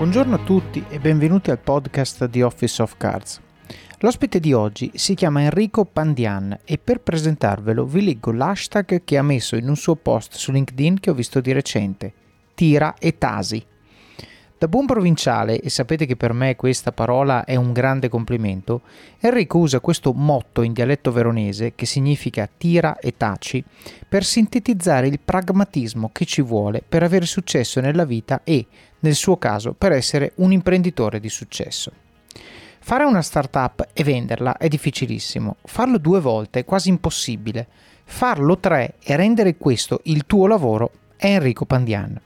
Buongiorno a tutti e benvenuti al podcast di Office of Cards. L'ospite di oggi si chiama Enrico Pandian e per presentarvelo vi leggo l'hashtag che ha messo in un suo post su LinkedIn che ho visto di recente, Tira e Tasi. Da buon provinciale, e sapete che per me questa parola è un grande complimento, Enrico usa questo motto in dialetto veronese che significa tira e taci per sintetizzare il pragmatismo che ci vuole per avere successo nella vita e, nel suo caso, per essere un imprenditore di successo. Fare una startup e venderla è difficilissimo, farlo due volte è quasi impossibile, farlo tre e rendere questo il tuo lavoro è Enrico Pandian.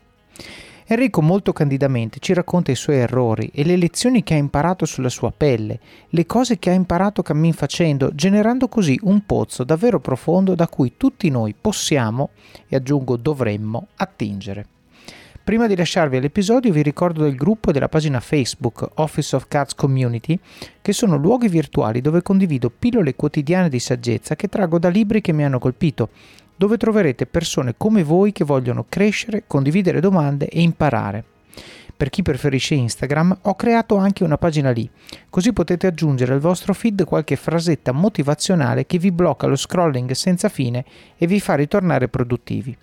Enrico molto candidamente ci racconta i suoi errori e le lezioni che ha imparato sulla sua pelle, le cose che ha imparato cammin facendo, generando così un pozzo davvero profondo da cui tutti noi possiamo, e aggiungo dovremmo, attingere. Prima di lasciarvi all'episodio vi ricordo del gruppo e della pagina Facebook Office of Cards Community, che sono luoghi virtuali dove condivido pillole quotidiane di saggezza che traggo da libri che mi hanno colpito, dove troverete persone come voi che vogliono crescere, condividere domande e imparare. Per chi preferisce Instagram ho creato anche una pagina lì, così potete aggiungere al vostro feed qualche frasetta motivazionale che vi blocca lo scrolling senza fine e vi fa ritornare produttivi.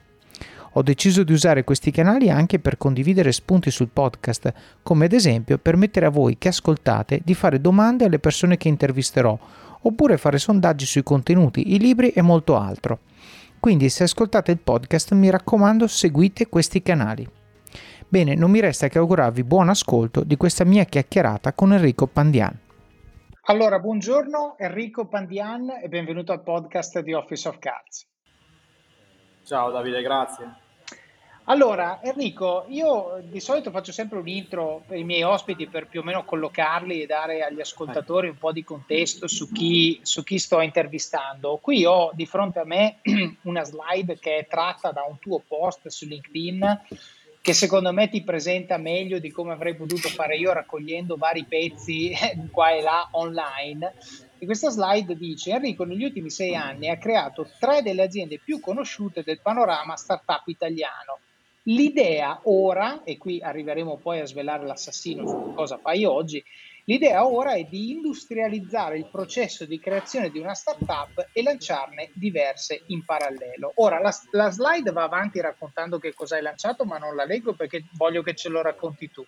Ho deciso di usare questi canali anche per condividere spunti sul podcast, come ad esempio permettere a voi che ascoltate di fare domande alle persone che intervisterò, oppure fare sondaggi sui contenuti, i libri e molto altro. Quindi se ascoltate il podcast mi raccomando seguite questi canali. Bene, non mi resta che augurarvi buon ascolto di questa mia chiacchierata con Enrico Pandian. Allora, buongiorno Enrico Pandian e benvenuto al podcast di Office of Cards. Ciao Davide, grazie. Allora, Enrico, io di solito faccio sempre un intro per i miei ospiti per più o meno collocarli e dare agli ascoltatori un po' di contesto su chi, su chi sto intervistando. Qui ho di fronte a me una slide che è tratta da un tuo post su LinkedIn che secondo me ti presenta meglio di come avrei potuto fare io raccogliendo vari pezzi qua e là online. E questa slide dice Enrico negli ultimi sei anni ha creato tre delle aziende più conosciute del panorama startup italiano L'idea ora, e qui arriveremo poi a svelare l'assassino su cosa fai oggi, l'idea ora è di industrializzare il processo di creazione di una startup e lanciarne diverse in parallelo. Ora la, la slide va avanti raccontando che cosa hai lanciato, ma non la leggo perché voglio che ce lo racconti tu.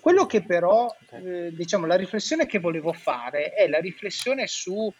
Quello che però, eh, diciamo, la riflessione che volevo fare è la riflessione su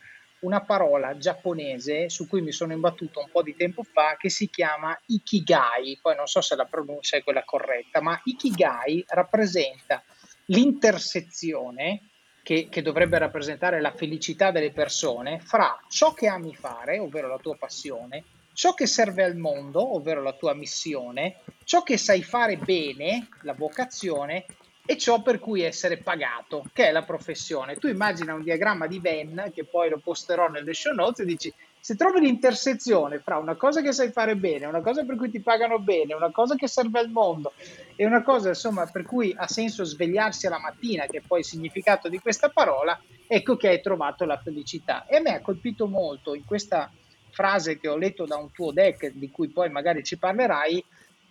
una parola giapponese su cui mi sono imbattuto un po' di tempo fa che si chiama Ikigai, poi non so se la pronuncia è quella corretta, ma Ikigai rappresenta l'intersezione che, che, dovrebbe rappresentare la felicità delle persone fra ciò che ami fare, ovvero la tua passione, ciò che serve al mondo, ovvero la tua missione, ciò che sai fare bene, la vocazione, e ciò per cui essere pagato, che è la professione. Tu immagina un diagramma di Venn, che poi lo posterò nelle show notes, e dici, se trovi l'intersezione fra una cosa che sai fare bene, una cosa per cui ti pagano bene, una cosa che serve al mondo e una cosa insomma per cui ha senso svegliarsi alla mattina, che è poi il significato di questa parola, ecco che hai trovato la felicità. E a me ha colpito molto in questa frase che ho letto da un tuo deck, di cui poi magari ci parlerai,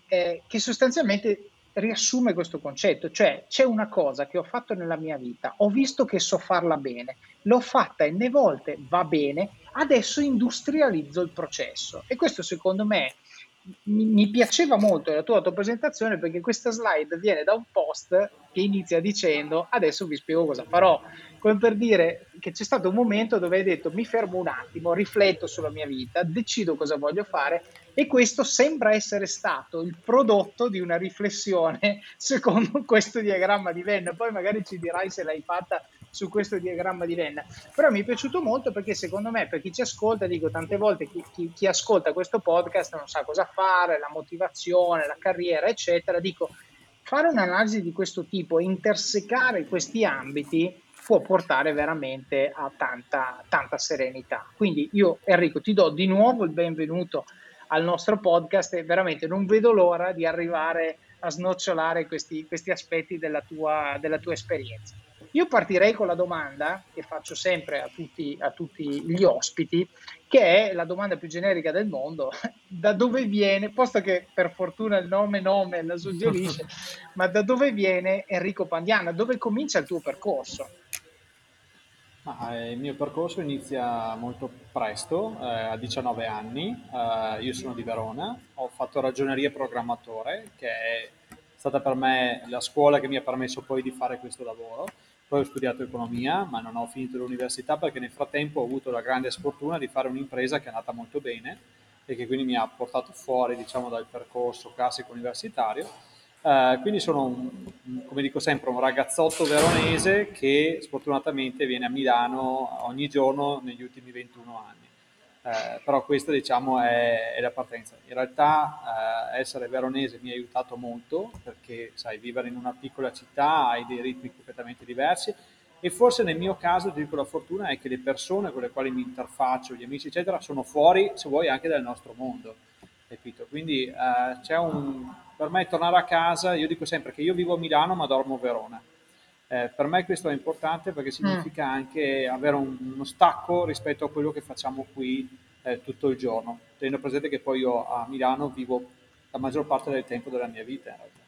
eh, che sostanzialmente riassume questo concetto, cioè c'è una cosa che ho fatto nella mia vita, ho visto che so farla bene, l'ho fatta n volte, va bene, adesso industrializzo il processo. E questo secondo me mi, mi piaceva molto la tua, tua presentazione perché questa slide viene da un post che inizia dicendo adesso vi spiego cosa farò, come per dire che c'è stato un momento dove hai detto mi fermo un attimo, rifletto sulla mia vita, decido cosa voglio fare e questo sembra essere stato il prodotto di una riflessione secondo questo diagramma di Venn. Poi magari ci dirai se l'hai fatta su questo diagramma di Venn. Però mi è piaciuto molto perché secondo me, per chi ci ascolta, dico tante volte chi, chi, chi ascolta questo podcast non sa cosa fare, la motivazione, la carriera, eccetera. Dico, fare un'analisi di questo tipo, intersecare questi ambiti può portare veramente a tanta, tanta serenità. Quindi io Enrico ti do di nuovo il benvenuto al nostro podcast e veramente non vedo l'ora di arrivare a snocciolare questi, questi aspetti della tua, della tua esperienza. Io partirei con la domanda che faccio sempre a tutti, a tutti gli ospiti, che è la domanda più generica del mondo, da dove viene, posto che per fortuna il nome nome la suggerisce, ma da dove viene Enrico Pandiana, dove comincia il tuo percorso? Ma, eh, il mio percorso inizia molto presto, eh, a 19 anni. Eh, io sono di Verona, ho fatto ragioneria programmatore, che è stata per me la scuola che mi ha permesso poi di fare questo lavoro. Poi ho studiato economia, ma non ho finito l'università perché nel frattempo ho avuto la grande sfortuna di fare un'impresa che è andata molto bene e che quindi mi ha portato fuori, diciamo, dal percorso classico universitario Uh, quindi sono, un, come dico sempre, un ragazzotto veronese che sfortunatamente viene a Milano ogni giorno negli ultimi 21 anni. Uh, però questa diciamo è, è, la partenza. In realtà uh, essere veronese mi ha aiutato molto perché sai, vivere in una piccola città hai dei ritmi completamente diversi e forse nel mio caso, ti dico la fortuna, è che le persone con le quali mi interfaccio, gli amici eccetera, sono fuori, se vuoi, anche dal nostro mondo. Capito? Quindi c'è un, per me tornare a casa, io dico sempre che io vivo a Milano ma dormo a Verona. Eh, per me questo è importante perché significa mm. anche avere un, uno stacco rispetto a quello che facciamo qui eh, tutto il giorno, tenendo presente che poi io a Milano vivo la maggior parte del tempo della mia vita in realtà.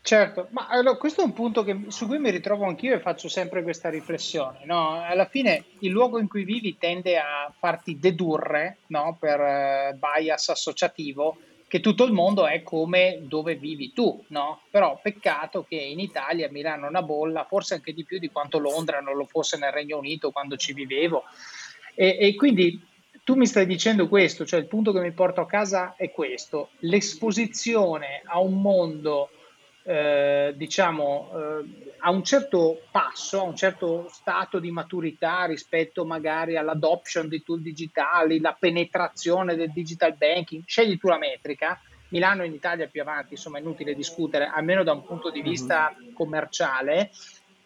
Certo, ma allora, questo è un punto che, su cui mi ritrovo anch'io e faccio sempre questa riflessione. No? Alla fine il luogo in cui vivi tende a farti dedurre no? per eh, bias associativo che tutto il mondo è come dove vivi tu, no? Però peccato che in Italia Milano è una bolla, forse anche di più di quanto Londra non lo fosse nel Regno Unito quando ci vivevo. E, e quindi tu mi stai dicendo questo, cioè il punto che mi porto a casa è questo, l'esposizione a un mondo eh, diciamo, eh, a un certo passo, a un certo stato di maturità rispetto magari all'adoption di tool digitali, la penetrazione del digital banking, scegli tu la metrica, Milano in Italia è più avanti, insomma è inutile discutere, almeno da un punto di vista mhm. commerciale,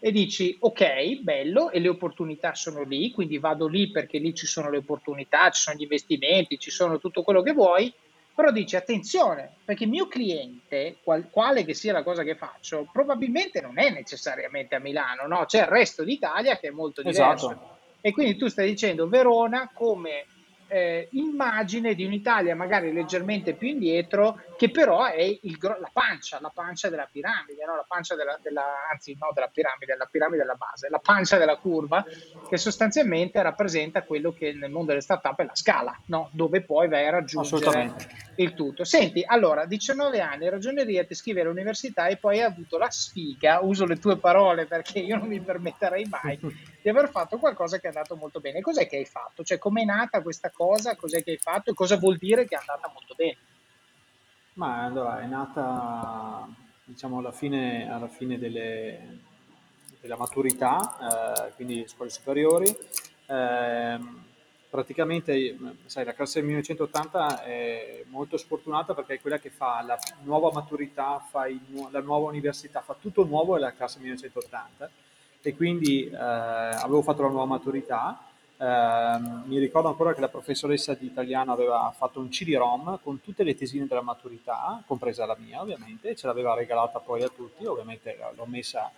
e dici ok, bello, e le opportunità sono lì, quindi vado lì perché lì ci sono le opportunità, ci sono gli investimenti, ci sono tutto quello che vuoi, però dice attenzione, perché il mio cliente, qual, quale che sia la cosa che faccio, probabilmente non è necessariamente a Milano, no? c'è il resto d'Italia che è molto diverso. Esatto. E quindi tu stai dicendo Verona come eh, immagine di un'Italia magari leggermente più indietro, che però è il, la pancia, la pancia della piramide, no? la pancia della, della, anzi no della piramide, la piramide della base, la pancia della curva, che sostanzialmente rappresenta quello che nel mondo delle startup è la scala, no? dove poi vai a raggiungere il tutto. Senti, allora, 19 anni, ragioneria, ti scrivi all'università e poi hai avuto la sfiga, uso le tue parole perché io non mi permetterei mai, di aver fatto qualcosa che è andato molto bene. Cos'è che hai fatto? Cioè, com'è nata questa cosa? Cos'è che hai fatto? E cosa vuol dire che è andata molto bene? Ma allora, è nata, diciamo, alla fine, alla fine delle, della maturità, eh, quindi scuole superiori. Eh, praticamente, sai, la classe del 1980 è molto sfortunata perché è quella che fa la nuova maturità, fa il, la nuova università, fa tutto nuovo è la classe 1980 e quindi eh, avevo fatto la nuova maturità. Eh, mi ricordo ancora che la professoressa di italiano aveva fatto un CD-ROM con tutte le tesine della maturità, compresa la mia ovviamente, ce l'aveva regalata poi a tutti, ovviamente l'ho messa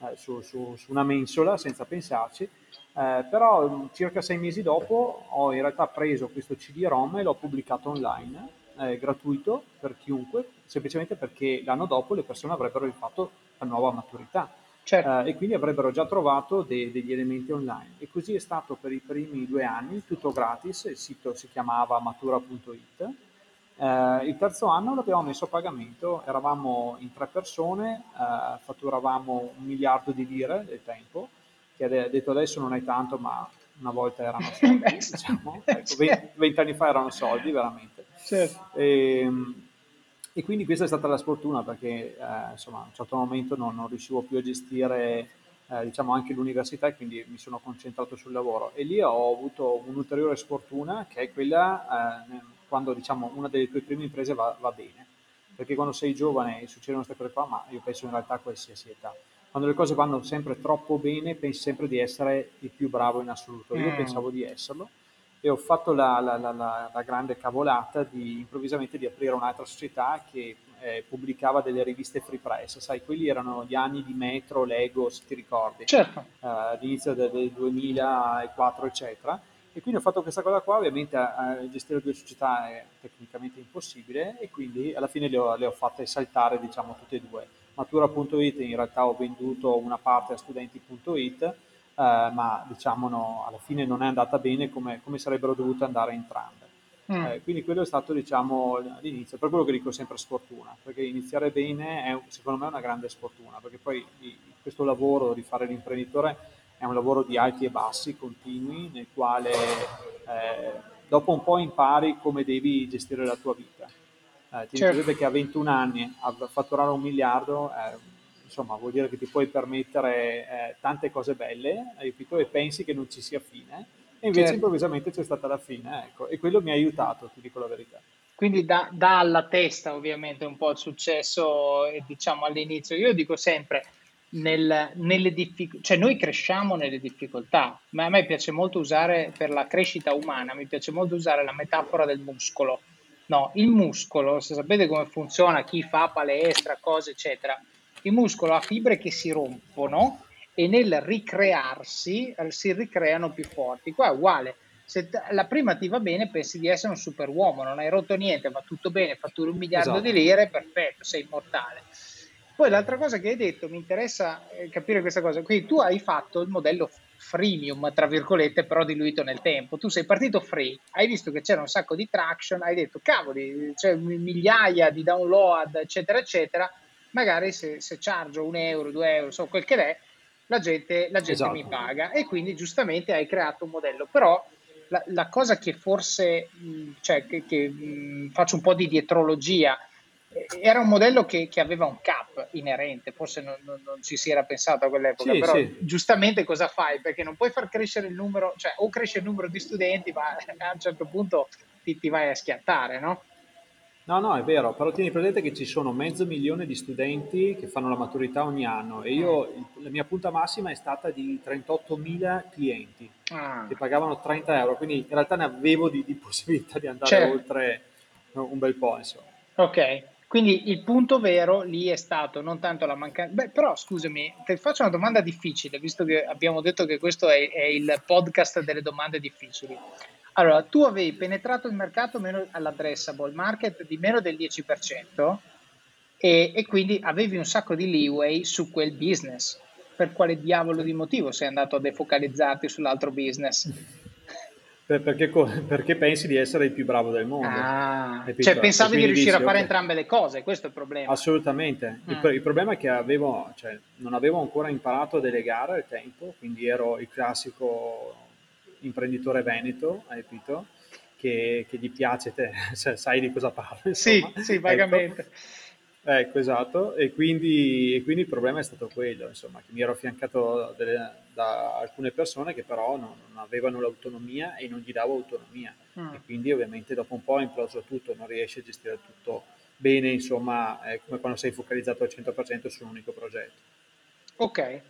eh, su, su, su, una mensola senza pensarci, eh, però circa sei mesi dopo ho in realtà preso questo CD-ROM e l'ho pubblicato online, eh, gratuito per chiunque, semplicemente perché l'anno dopo le persone avrebbero rifatto la nuova maturità certo. eh, e quindi avrebbero già trovato de- degli elementi online. E così è stato per i primi due anni, tutto gratis, il sito si chiamava matura.it. Eh, il terzo anno l'abbiamo messo a pagamento, eravamo in tre persone, eh, fatturavamo un miliardo di lire del tempo, che detto adesso non è tanto, ma una volta erano soldi, diciamo. ecco, 20, anni fa erano soldi veramente. Certo. E, ehm, e quindi questa è stata la sfortuna perché eh, insomma a un certo momento non, non riuscivo più a gestire eh, diciamo anche l'università e quindi mi sono concentrato sul lavoro e lì ho avuto un'ulteriore sfortuna che è quella eh, quando diciamo una delle tue prime imprese va, va bene perché quando sei giovane succedono queste cose qua ma io penso in realtà a qualsiasi età quando le cose vanno sempre troppo bene pensi sempre di essere il più bravo in assoluto io mm. pensavo di esserlo e ho fatto la, la, la, la, grande cavolata di improvvisamente di aprire un'altra società che eh, pubblicava delle riviste free press, sai, quelli erano gli anni di Metro, Lego, se ti ricordi, certo. eh, all'inizio del, del 2004, eccetera. E quindi ho fatto questa cosa qua, ovviamente a, a gestire due società è tecnicamente impossibile e quindi alla fine le ho, le ho fatte saltare, diciamo, tutte e due. Matura.it in realtà ho venduto una parte a studenti.it, eh, ma diciamo no, alla fine non è andata bene come, come sarebbero dovute andare entrambe. Mm. Eh, quindi quello è stato diciamo, l'inizio, per quello che dico sempre sfortuna, perché iniziare bene è secondo me una grande sfortuna, perché poi questo lavoro di fare l'imprenditore è un lavoro di alti e bassi continui, nel quale eh, dopo un po' impari come devi gestire la tua vita. Eh, ti certo. che a 21 anni a fatturare un miliardo, eh, insomma, vuol dire che ti puoi permettere eh, tante cose belle, e pensi che non ci sia fine e invece certo. improvvisamente c'è stata la fine, ecco, e quello mi ha aiutato, ti dico la verità. Quindi dà, dà alla testa ovviamente un po' il successo, diciamo all'inizio. Io dico sempre, nel, nelle difficoltà, cioè noi cresciamo nelle difficoltà, ma a me piace molto usare per la crescita umana, mi piace molto usare la metafora del muscolo. No, il muscolo, se sapete come funziona, chi fa palestra, cose eccetera, il muscolo ha fibre che si rompono e nel ricrearsi eh, si ricreano più forti. Qua è uguale. Se la prima ti va bene, pensi di essere un superuomo, non hai rotto niente, va tutto bene, fatturi un miliardo esatto. di lire, perfetto, sei immortale. Poi l'altra cosa che hai detto, mi interessa eh, capire questa cosa. Quindi tu hai fatto il modello freemium, tra virgolette, però diluito nel tempo. Tu sei partito free, hai visto che c'era un sacco di traction, hai detto, cavoli, c'è migliaia di download, eccetera, eccetera. Magari se, se chargio un euro, due euro, so quel che è, la gente, la gente esatto. mi paga e quindi giustamente hai creato un modello. Però la, la cosa che forse, cioè, che, che faccio un po' di dietrologia, era un modello che, che, aveva un cap inerente, forse non, non, non, ci si era pensato a quell'epoca, sì, però sì. giustamente cosa fai? Perché non puoi far crescere il numero, cioè o cresce il numero di studenti, ma a un certo punto ti, ti vai a schiattare, no? No, no, è vero, però tieni presente che ci sono mezzo milione di studenti che fanno la maturità ogni anno e io, la mia punta massima è stata di 38.000 clienti ah. che pagavano 30 euro, quindi in realtà ne avevo di, di possibilità di andare certo. oltre un bel po', insomma. Ok, quindi il punto vero lì è stato non tanto la mancanza... Beh, però scusami, ti faccio una domanda difficile, visto che abbiamo detto che questo è, è il podcast delle domande difficili. Allora, tu avevi penetrato il mercato meno all'addressable market di meno del 10% e, e quindi avevi un sacco di leeway su quel business. Per quale diavolo di motivo sei andato a defocalizzarti sull'altro business? Perché, perché, pensi di essere il più bravo del mondo. Ah, cioè pensavi di riuscire dici, a fare okay. entrambe le cose, questo è il problema. Assolutamente. Mm. Il, il, problema è che avevo, cioè, non avevo ancora imparato a delegare il tempo, quindi ero il classico imprenditore veneto, hai capito? Che, che gli piace, te, sai di cosa parlo. Sì, sì, vagamente. Ecco. Ecco, esatto, e quindi, e quindi, il problema è stato quello, insomma, che mi ero affiancato delle, da alcune persone che però non, non, avevano l'autonomia e non gli davo autonomia. Mm. E quindi ovviamente dopo un po' è imploso tutto, non riesci a gestire tutto bene, insomma, è come quando sei focalizzato al 100% su un unico progetto. Ok,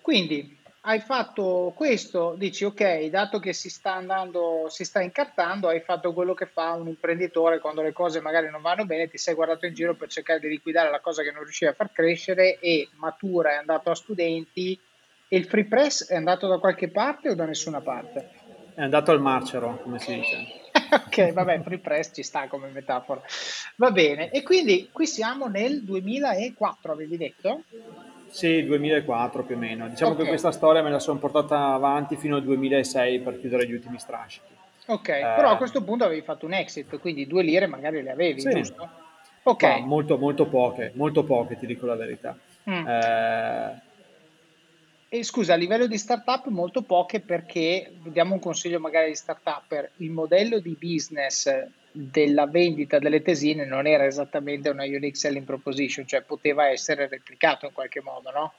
quindi hai fatto questo, dici ok, dato che si sta andando, si sta incartando, hai fatto quello che fa un imprenditore quando le cose magari non vanno bene, ti sei guardato in giro per cercare di liquidare la cosa che non riusciva a far crescere e Matura è andato a studenti e il free press è andato da qualche parte o da nessuna parte? È andato al marcero, come si dice. ok, vabbè, free press ci sta come metafora. Va bene, e quindi qui siamo nel 2004, avevi detto? Sì, 2004 più o meno. Diciamo okay. che questa storia me la sono portata avanti fino al 2006 per chiudere gli ultimi strascichi. Ok, eh, però a questo punto avevi fatto un exit, quindi due lire magari le avevi, sì. giusto? Ok. No, molto, molto poche, molto poche, ti dico la verità. Mm. Eh, e scusa, a livello di startup molto poche perché, diamo un consiglio magari di startup, il modello di business della vendita delle tesine non era esattamente una unique selling proposition, cioè poteva essere replicato in qualche modo, no?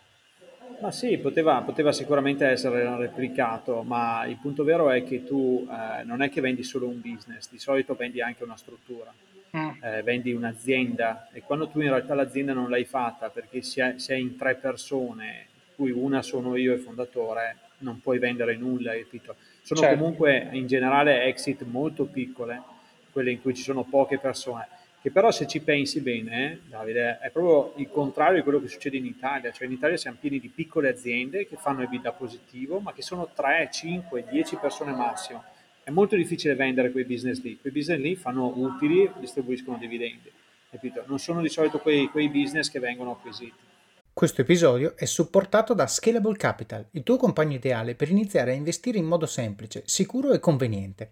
Ma sì, poteva, poteva sicuramente essere replicato, ma il punto vero è che tu eh, non è che vendi solo un business, di solito vendi anche una struttura, mm. eh, vendi un'azienda e quando tu in realtà l'azienda non l'hai fatta perché sei, sei in tre persone cui una sono io e fondatore, non puoi vendere nulla, capito? Sono certo. comunque in generale exit molto piccole, quelle in cui ci sono poche persone, che però se ci pensi bene, Davide, è proprio il contrario di quello che succede in Italia, cioè in Italia siamo pieni di piccole aziende che fanno EBITDA positivo, ma che sono 3, 5, 10 persone massimo. È molto difficile vendere quei business lì, quei business lì fanno utili, distribuiscono dividendi, capito? Non sono di solito quei, quei business che vengono acquisiti. Questo episodio è supportato da Scalable Capital, il tuo compagno ideale per iniziare a investire in modo semplice, sicuro e conveniente.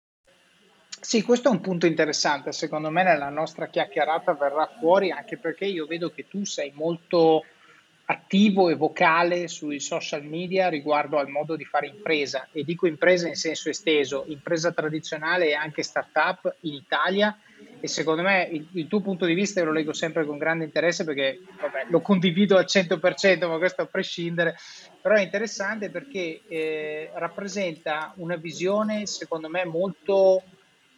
Sì, questo è un punto interessante, secondo me nella nostra chiacchierata verrà fuori anche perché io vedo che tu sei molto attivo e vocale sui social media riguardo al modo di fare impresa. E dico impresa in senso esteso, impresa tradizionale e anche startup in Italia. E secondo me il, il tuo punto di vista lo leggo sempre con grande interesse perché vabbè, lo condivido al 100% ma questo a prescindere, però è interessante perché eh, rappresenta una visione secondo me molto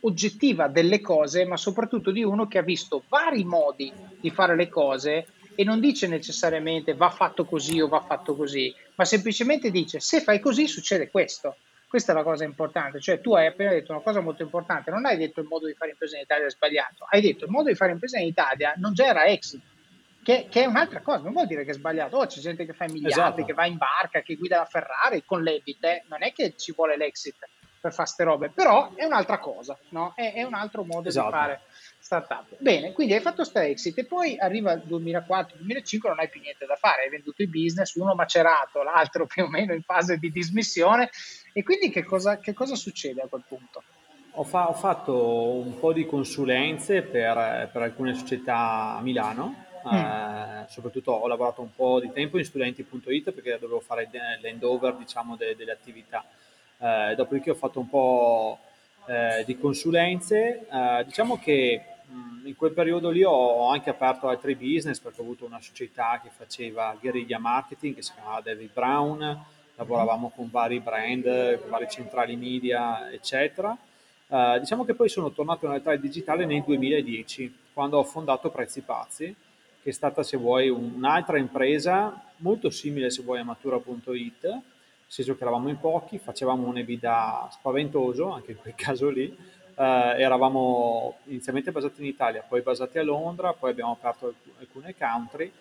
oggettiva delle cose, ma soprattutto di uno che ha visto vari modi di fare le cose e non dice necessariamente va fatto così o va fatto così, ma semplicemente dice se fai così succede questo. Questa è la cosa importante, cioè tu hai appena detto una cosa molto importante, non hai detto il modo di fare impresa in Italia è sbagliato, hai detto il modo di fare impresa in Italia non genera exit, che, che, è un'altra cosa, non vuol dire che è sbagliato. Oh, c'è gente che fa miliardi, esatto. che va in barca, che guida la Ferrari con l'ebit, eh. non è che ci vuole l'exit per fare ste robe, però è un'altra cosa, no? è, è un altro modo esatto. di fare startup. Bene, quindi hai fatto sta exit e poi arriva il 2004-2005, non hai più niente da fare, hai venduto i business, uno macerato, l'altro più o meno in fase di dismissione e quindi che cosa, che cosa succede a quel punto? Ho, fa- ho, fatto un po' di consulenze per, per alcune società a Milano, mm. eh, soprattutto ho lavorato un po' di tempo in studenti.it perché dovevo fare l'handover diciamo, de- delle attività eh, dopodiché ho fatto un po' eh, di consulenze. Eh, diciamo che mh, in quel periodo lì ho anche aperto altri business perché ho avuto una società che faceva guerriglia marketing che si chiamava David Brown, lavoravamo con vari brand, con vari centrali media, eccetera. Uh, diciamo che poi sono tornato in realtà al digitale nel 2010, quando ho fondato Prezzi Pazzi, che è stata, se vuoi, un'altra impresa molto simile, se vuoi, a Matura.it, senso che eravamo in pochi, facevamo un EBITDA spaventoso, anche in quel caso lì, eh, eravamo inizialmente basati in Italia, poi basati a Londra, poi abbiamo aperto alcune country, eh,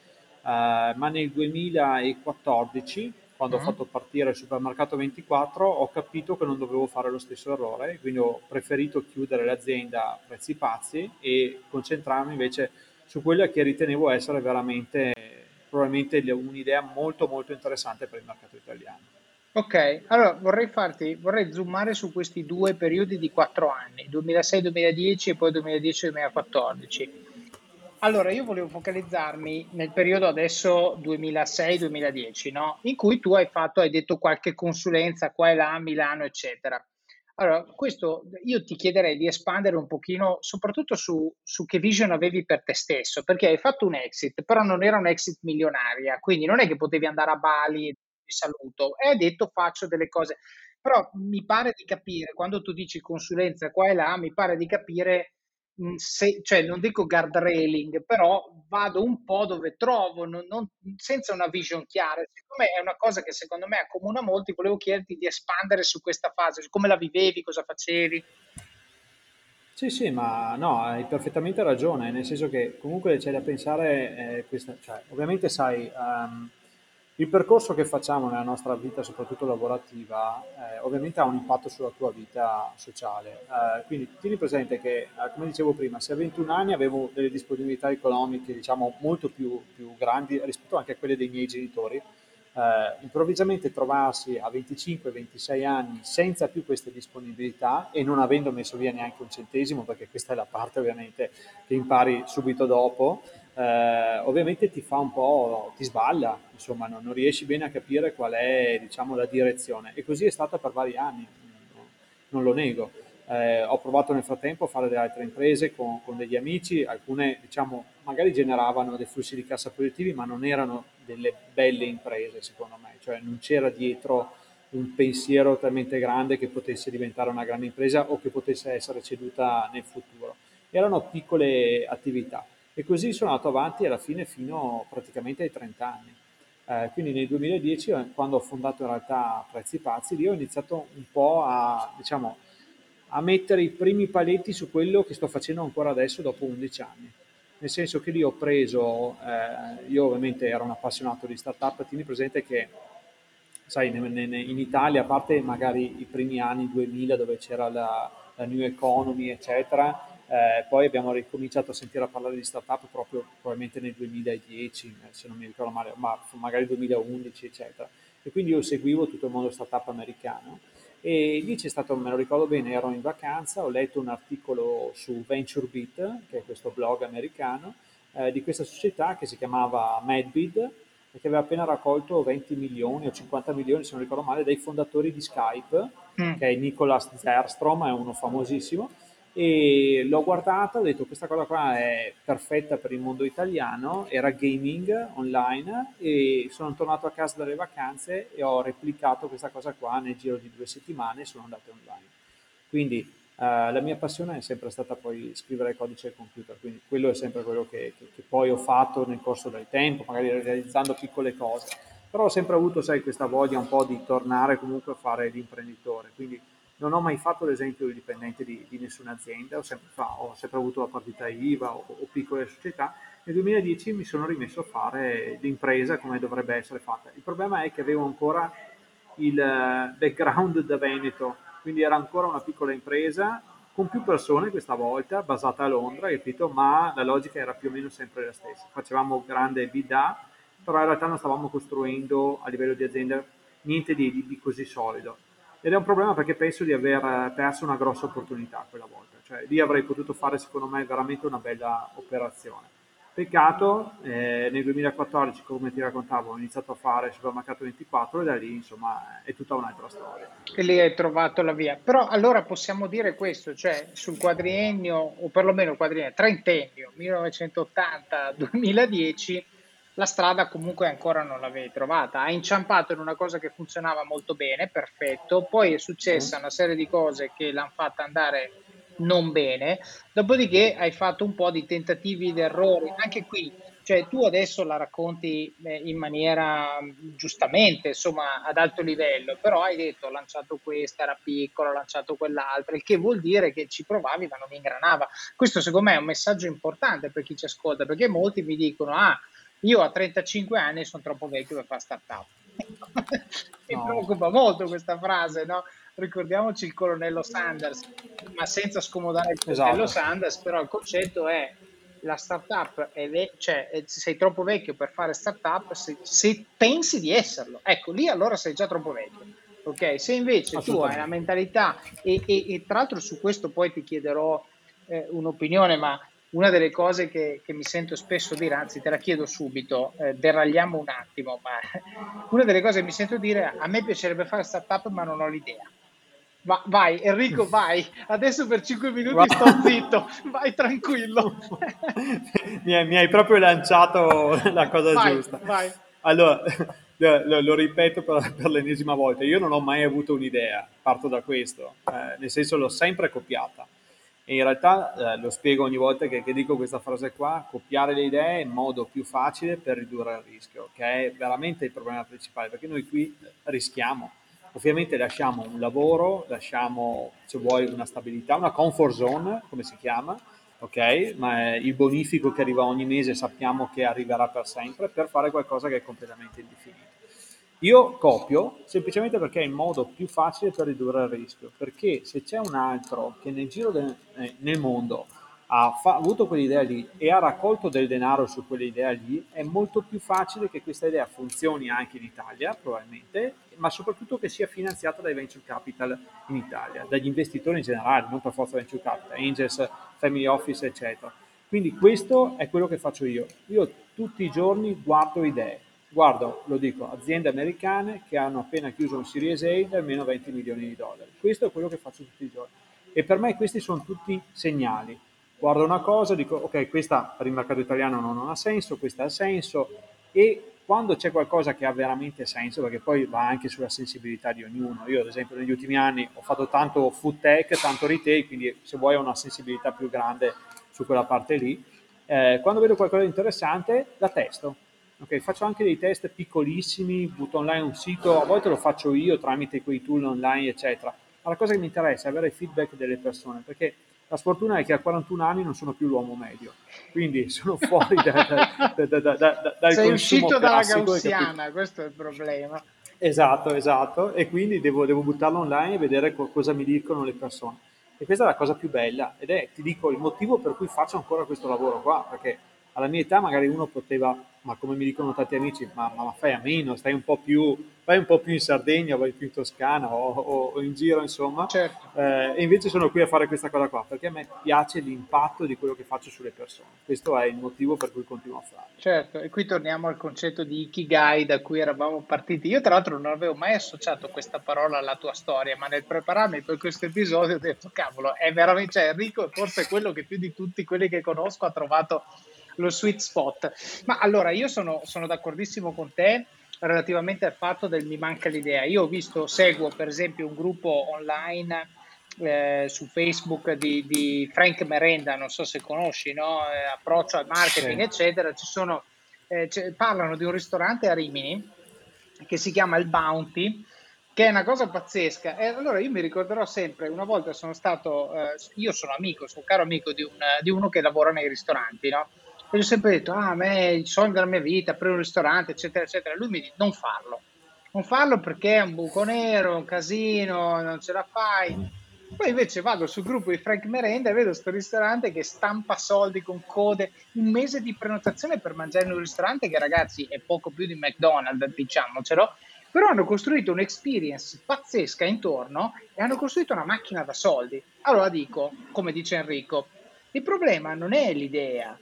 ma nel 2014, quando mm-hmm. ho fatto partire il supermercato 24, ho capito che non dovevo fare lo stesso errore, quindi ho preferito chiudere l'azienda a prezzi pazzi e concentrarmi invece su quella che ritenevo essere veramente probabilmente un'idea molto molto interessante per il mercato italiano. Ok, allora vorrei farti, vorrei zoomare su questi due periodi di quattro anni, 2006-2010 e poi 2010-2014. Allora, io volevo focalizzarmi nel periodo adesso 2006-2010, no? In cui tu hai fatto, hai detto qualche consulenza qua e là a Milano, eccetera. Allora, questo io ti chiederei di espandere un pochino, soprattutto su, su, che vision avevi per te stesso, perché hai fatto un exit, però non era un exit milionaria, quindi non è che potevi andare a Bali saluto e ha detto faccio delle cose. Però mi pare di capire, quando tu dici consulenza qua e là, mi pare di capire, se, cioè non dico guardrailing, però vado un po' dove trovo, non, non, senza una vision chiara. Siccome è una cosa che secondo me accomuna molti, volevo chiederti di espandere su questa fase, come la vivevi, cosa facevi. Sì, sì, ma no, hai perfettamente ragione, nel senso che comunque c'è da pensare, eh, questa, cioè, ovviamente sai, um, Il percorso che facciamo nella nostra vita, soprattutto lavorativa, eh, ovviamente ha un impatto sulla tua vita sociale. Eh, quindi tieni presente che, eh, come dicevo prima, se a 21 anni avevo delle disponibilità economiche, diciamo, molto più, più grandi rispetto anche a quelle dei miei genitori, eh, improvvisamente trovarsi a 25-26 anni senza più queste disponibilità e non avendo messo via neanche un centesimo, perché questa è la parte ovviamente che impari subito dopo, eh, ovviamente ti fa un po', ti sballa, insomma, non, non, riesci bene a capire qual è diciamo, la direzione. E così è stata per vari anni, non lo nego. Eh, ho provato nel frattempo a fare delle altre imprese con, con, degli amici, alcune diciamo magari generavano dei flussi di cassa positivi, ma non erano delle belle imprese secondo me, cioè non c'era dietro un pensiero talmente grande che potesse diventare una grande impresa o che potesse essere ceduta nel futuro. Erano piccole attività e così sono andato avanti alla fine fino praticamente ai 30 anni. Eh, quindi nel 2010, eh, quando ho fondato in realtà Prezzi Pazzi, lì ho iniziato un po' a, diciamo, a mettere i primi paletti su quello che sto facendo ancora adesso dopo 11 anni nel senso che lì ho preso, eh, io ovviamente ero un appassionato di startup, tieni presente che, sai, in Italia, a parte magari i primi anni 2000 dove c'era la, la New Economy, eccetera, eh, poi abbiamo ricominciato a sentire a parlare di startup proprio probabilmente nel 2010, eh, se non mi ricordo male, ma magari 2011, eccetera. E quindi io seguivo tutto il mondo startup americano e lì c'è stato, me lo ricordo bene, ero in vacanza, ho letto un articolo su VentureBeat, che è questo blog americano, eh, di questa società che si chiamava Madbid e che aveva appena raccolto 20 milioni o 50 milioni, se non ricordo male, dai fondatori di Skype, mm. che è Nicolas Zerstrom, è uno famosissimo, e l'ho guardata, ho detto questa cosa qua è perfetta per il mondo italiano, era gaming online e sono tornato a casa dalle vacanze e ho replicato questa cosa qua nel giro di due settimane e sono andato online. Quindi eh, la mia passione è sempre stata poi scrivere codice al computer, quindi quello è sempre quello che, che, che poi ho fatto nel corso del tempo, magari realizzando piccole cose, però ho sempre avuto, sai, questa voglia un po' di tornare comunque a fare l'imprenditore, quindi non ho mai fatto l'esempio di dipendente di, di nessuna azienda, ho sempre, ho sempre, avuto la partita IVA o, o, piccole società. Nel 2010 mi sono rimesso a fare l'impresa come dovrebbe essere fatta. Il problema è che avevo ancora il eh, background da Veneto, quindi era ancora una piccola impresa con più persone questa volta, basata a Londra, capito? ma la logica era più o meno sempre la stessa. Facevamo grande BDA, però in realtà non stavamo costruendo a livello di azienda niente di, di così solido ed è un problema perché penso di aver perso una grossa opportunità quella volta, cioè lì avrei potuto fare secondo me veramente una bella operazione. Peccato, eh, nel 2014, come ti raccontavo, ho iniziato a fare Supermercato 24 e da lì insomma è tutta un'altra storia. E lì hai trovato la via. Però allora possiamo dire questo, cioè sul quadriennio, o perlomeno quadriennio, trentennio, 1980-2010, la strada comunque ancora non l'avevi trovata. Hai inciampato in una cosa che funzionava molto bene, perfetto, poi è successa una serie di cose che l'hanno fatta andare non bene, dopodiché hai fatto un po' di tentativi ed errori, anche qui, cioè tu adesso la racconti eh, in maniera giustamente, insomma, ad alto livello, però hai detto ho lanciato questa, era piccola, ho lanciato quell'altra, il che vuol dire che ci provavi ma non ingranava. Questo secondo me è un messaggio importante per chi ci ascolta, perché molti mi dicono ah io a 35 anni sono troppo vecchio per fare startup. Mi no. preoccupa molto questa frase, no? Ricordiamoci il colonnello Sanders, ma senza scomodare il colonnello esatto. Sanders, però il concetto è la startup è ve- cioè sei troppo vecchio per fare startup se, se pensi di esserlo. Ecco, lì allora sei già troppo vecchio. Ok, se invece tu hai una mentalità e, e, e, tra l'altro su questo poi ti chiederò eh, un'opinione, ma una delle cose che, che, mi sento spesso dire, anzi te la chiedo subito, eh, deragliamo un attimo, ma una delle cose che mi sento dire, a me piacerebbe fare startup ma non ho l'idea. Va, vai Enrico, vai, adesso per 5 minuti sto zitto, vai tranquillo. mi, hai, mi, hai, proprio lanciato la cosa vai, giusta. Vai. Allora, lo, lo ripeto per, per, l'ennesima volta, io non ho mai avuto un'idea, parto da questo, eh, nel senso l'ho sempre copiata e in realtà eh, lo spiego ogni volta che, che, dico questa frase qua, copiare le idee è il modo più facile per ridurre il rischio, che è veramente il problema principale, perché noi qui rischiamo. Ovviamente lasciamo un lavoro, lasciamo, se vuoi, una stabilità, una comfort zone, come si chiama, ok? Ma il bonifico che arriva ogni mese sappiamo che arriverà per sempre per fare qualcosa che è completamente indefinito. Io copio semplicemente perché è il modo più facile per ridurre il rischio, perché se c'è un altro che nel giro del, eh, nel mondo ha fa- avuto quell'idea lì e ha raccolto del denaro su quell'idea lì, è molto più facile che questa idea funzioni anche in Italia, probabilmente, ma soprattutto che sia finanziata dai venture capital in Italia, dagli investitori in generale, non per forza venture capital, angels, family office, eccetera. Quindi questo è quello che faccio io. Io tutti i giorni guardo idee, guardo, lo dico, aziende americane che hanno appena chiuso un Series A di almeno 20 milioni di dollari. Questo è quello che faccio tutti i giorni. E per me questi sono tutti segnali guardo una cosa, dico ok, questa per il mercato italiano non ha senso, questa ha senso e quando c'è qualcosa che ha veramente senso, perché poi va anche sulla sensibilità di ognuno. Io ad esempio negli ultimi anni ho fatto tanto food tech, tanto retail, quindi se vuoi ho una sensibilità più grande su quella parte lì. Eh, quando vedo qualcosa di interessante la testo. Okay, faccio anche dei test piccolissimi, butto online un sito, a volte lo faccio io tramite quei tool online, eccetera. Ma la cosa che mi interessa è avere il feedback delle persone, perché la sfortuna è che a 41 anni non sono più l'uomo medio, quindi sono fuori da, da, da, da, dal Sei uscito dalla gaussiana, questo è il problema. Esatto, esatto, e quindi devo, devo buttarlo online e vedere co- cosa mi dicono le persone. E questa è la cosa più bella ed è, ti dico, il motivo per cui faccio ancora questo lavoro qua, perché alla mia età magari uno poteva, ma come mi dicono tanti amici, ma, ma fai a meno, stai un po' più, vai un po' più in Sardegna, vai più in Toscana o, o, o in giro, insomma. Certo. Eh, e invece sono qui a fare questa cosa qua, perché a me piace l'impatto di quello che faccio sulle persone. Questo è il motivo per cui continuo a farlo. Certo, e qui torniamo al concetto di Ikigai da cui eravamo partiti. Io tra l'altro non avevo mai associato questa parola alla tua storia, ma nel prepararmi per questo episodio ho detto, cavolo, è veramente, cioè Enrico è forse quello che più di tutti quelli che conosco ha trovato lo sweet spot. Ma allora io sono, sono d'accordissimo con te relativamente al fatto del mi manca l'idea. Io ho visto, seguo per esempio un gruppo online eh, su Facebook di, di, Frank Merenda, non so se conosci, no? eh, approccio al marketing, sì. eccetera. Ci sono, eh, parlano di un ristorante a Rimini che si chiama il Bounty che è una cosa pazzesca. E allora io mi ricorderò sempre, una volta sono stato, eh, io sono amico, sono caro amico di, un, di, uno che lavora nei ristoranti, no? Gli ho sempre detto, ah, a me il sogno della mia vita, aprire un ristorante, eccetera, eccetera. Lui mi dice, non farlo. Non farlo perché è un buco nero, un casino, non ce la fai. Poi invece vado sul gruppo di Frank Merenda e vedo questo ristorante che stampa soldi con code, un mese di prenotazione per mangiare in un ristorante che ragazzi è poco più di McDonald's, diciamocelo, però hanno costruito un'experience pazzesca intorno e hanno costruito una macchina da soldi. Allora dico, come dice Enrico, il problema non è l'idea,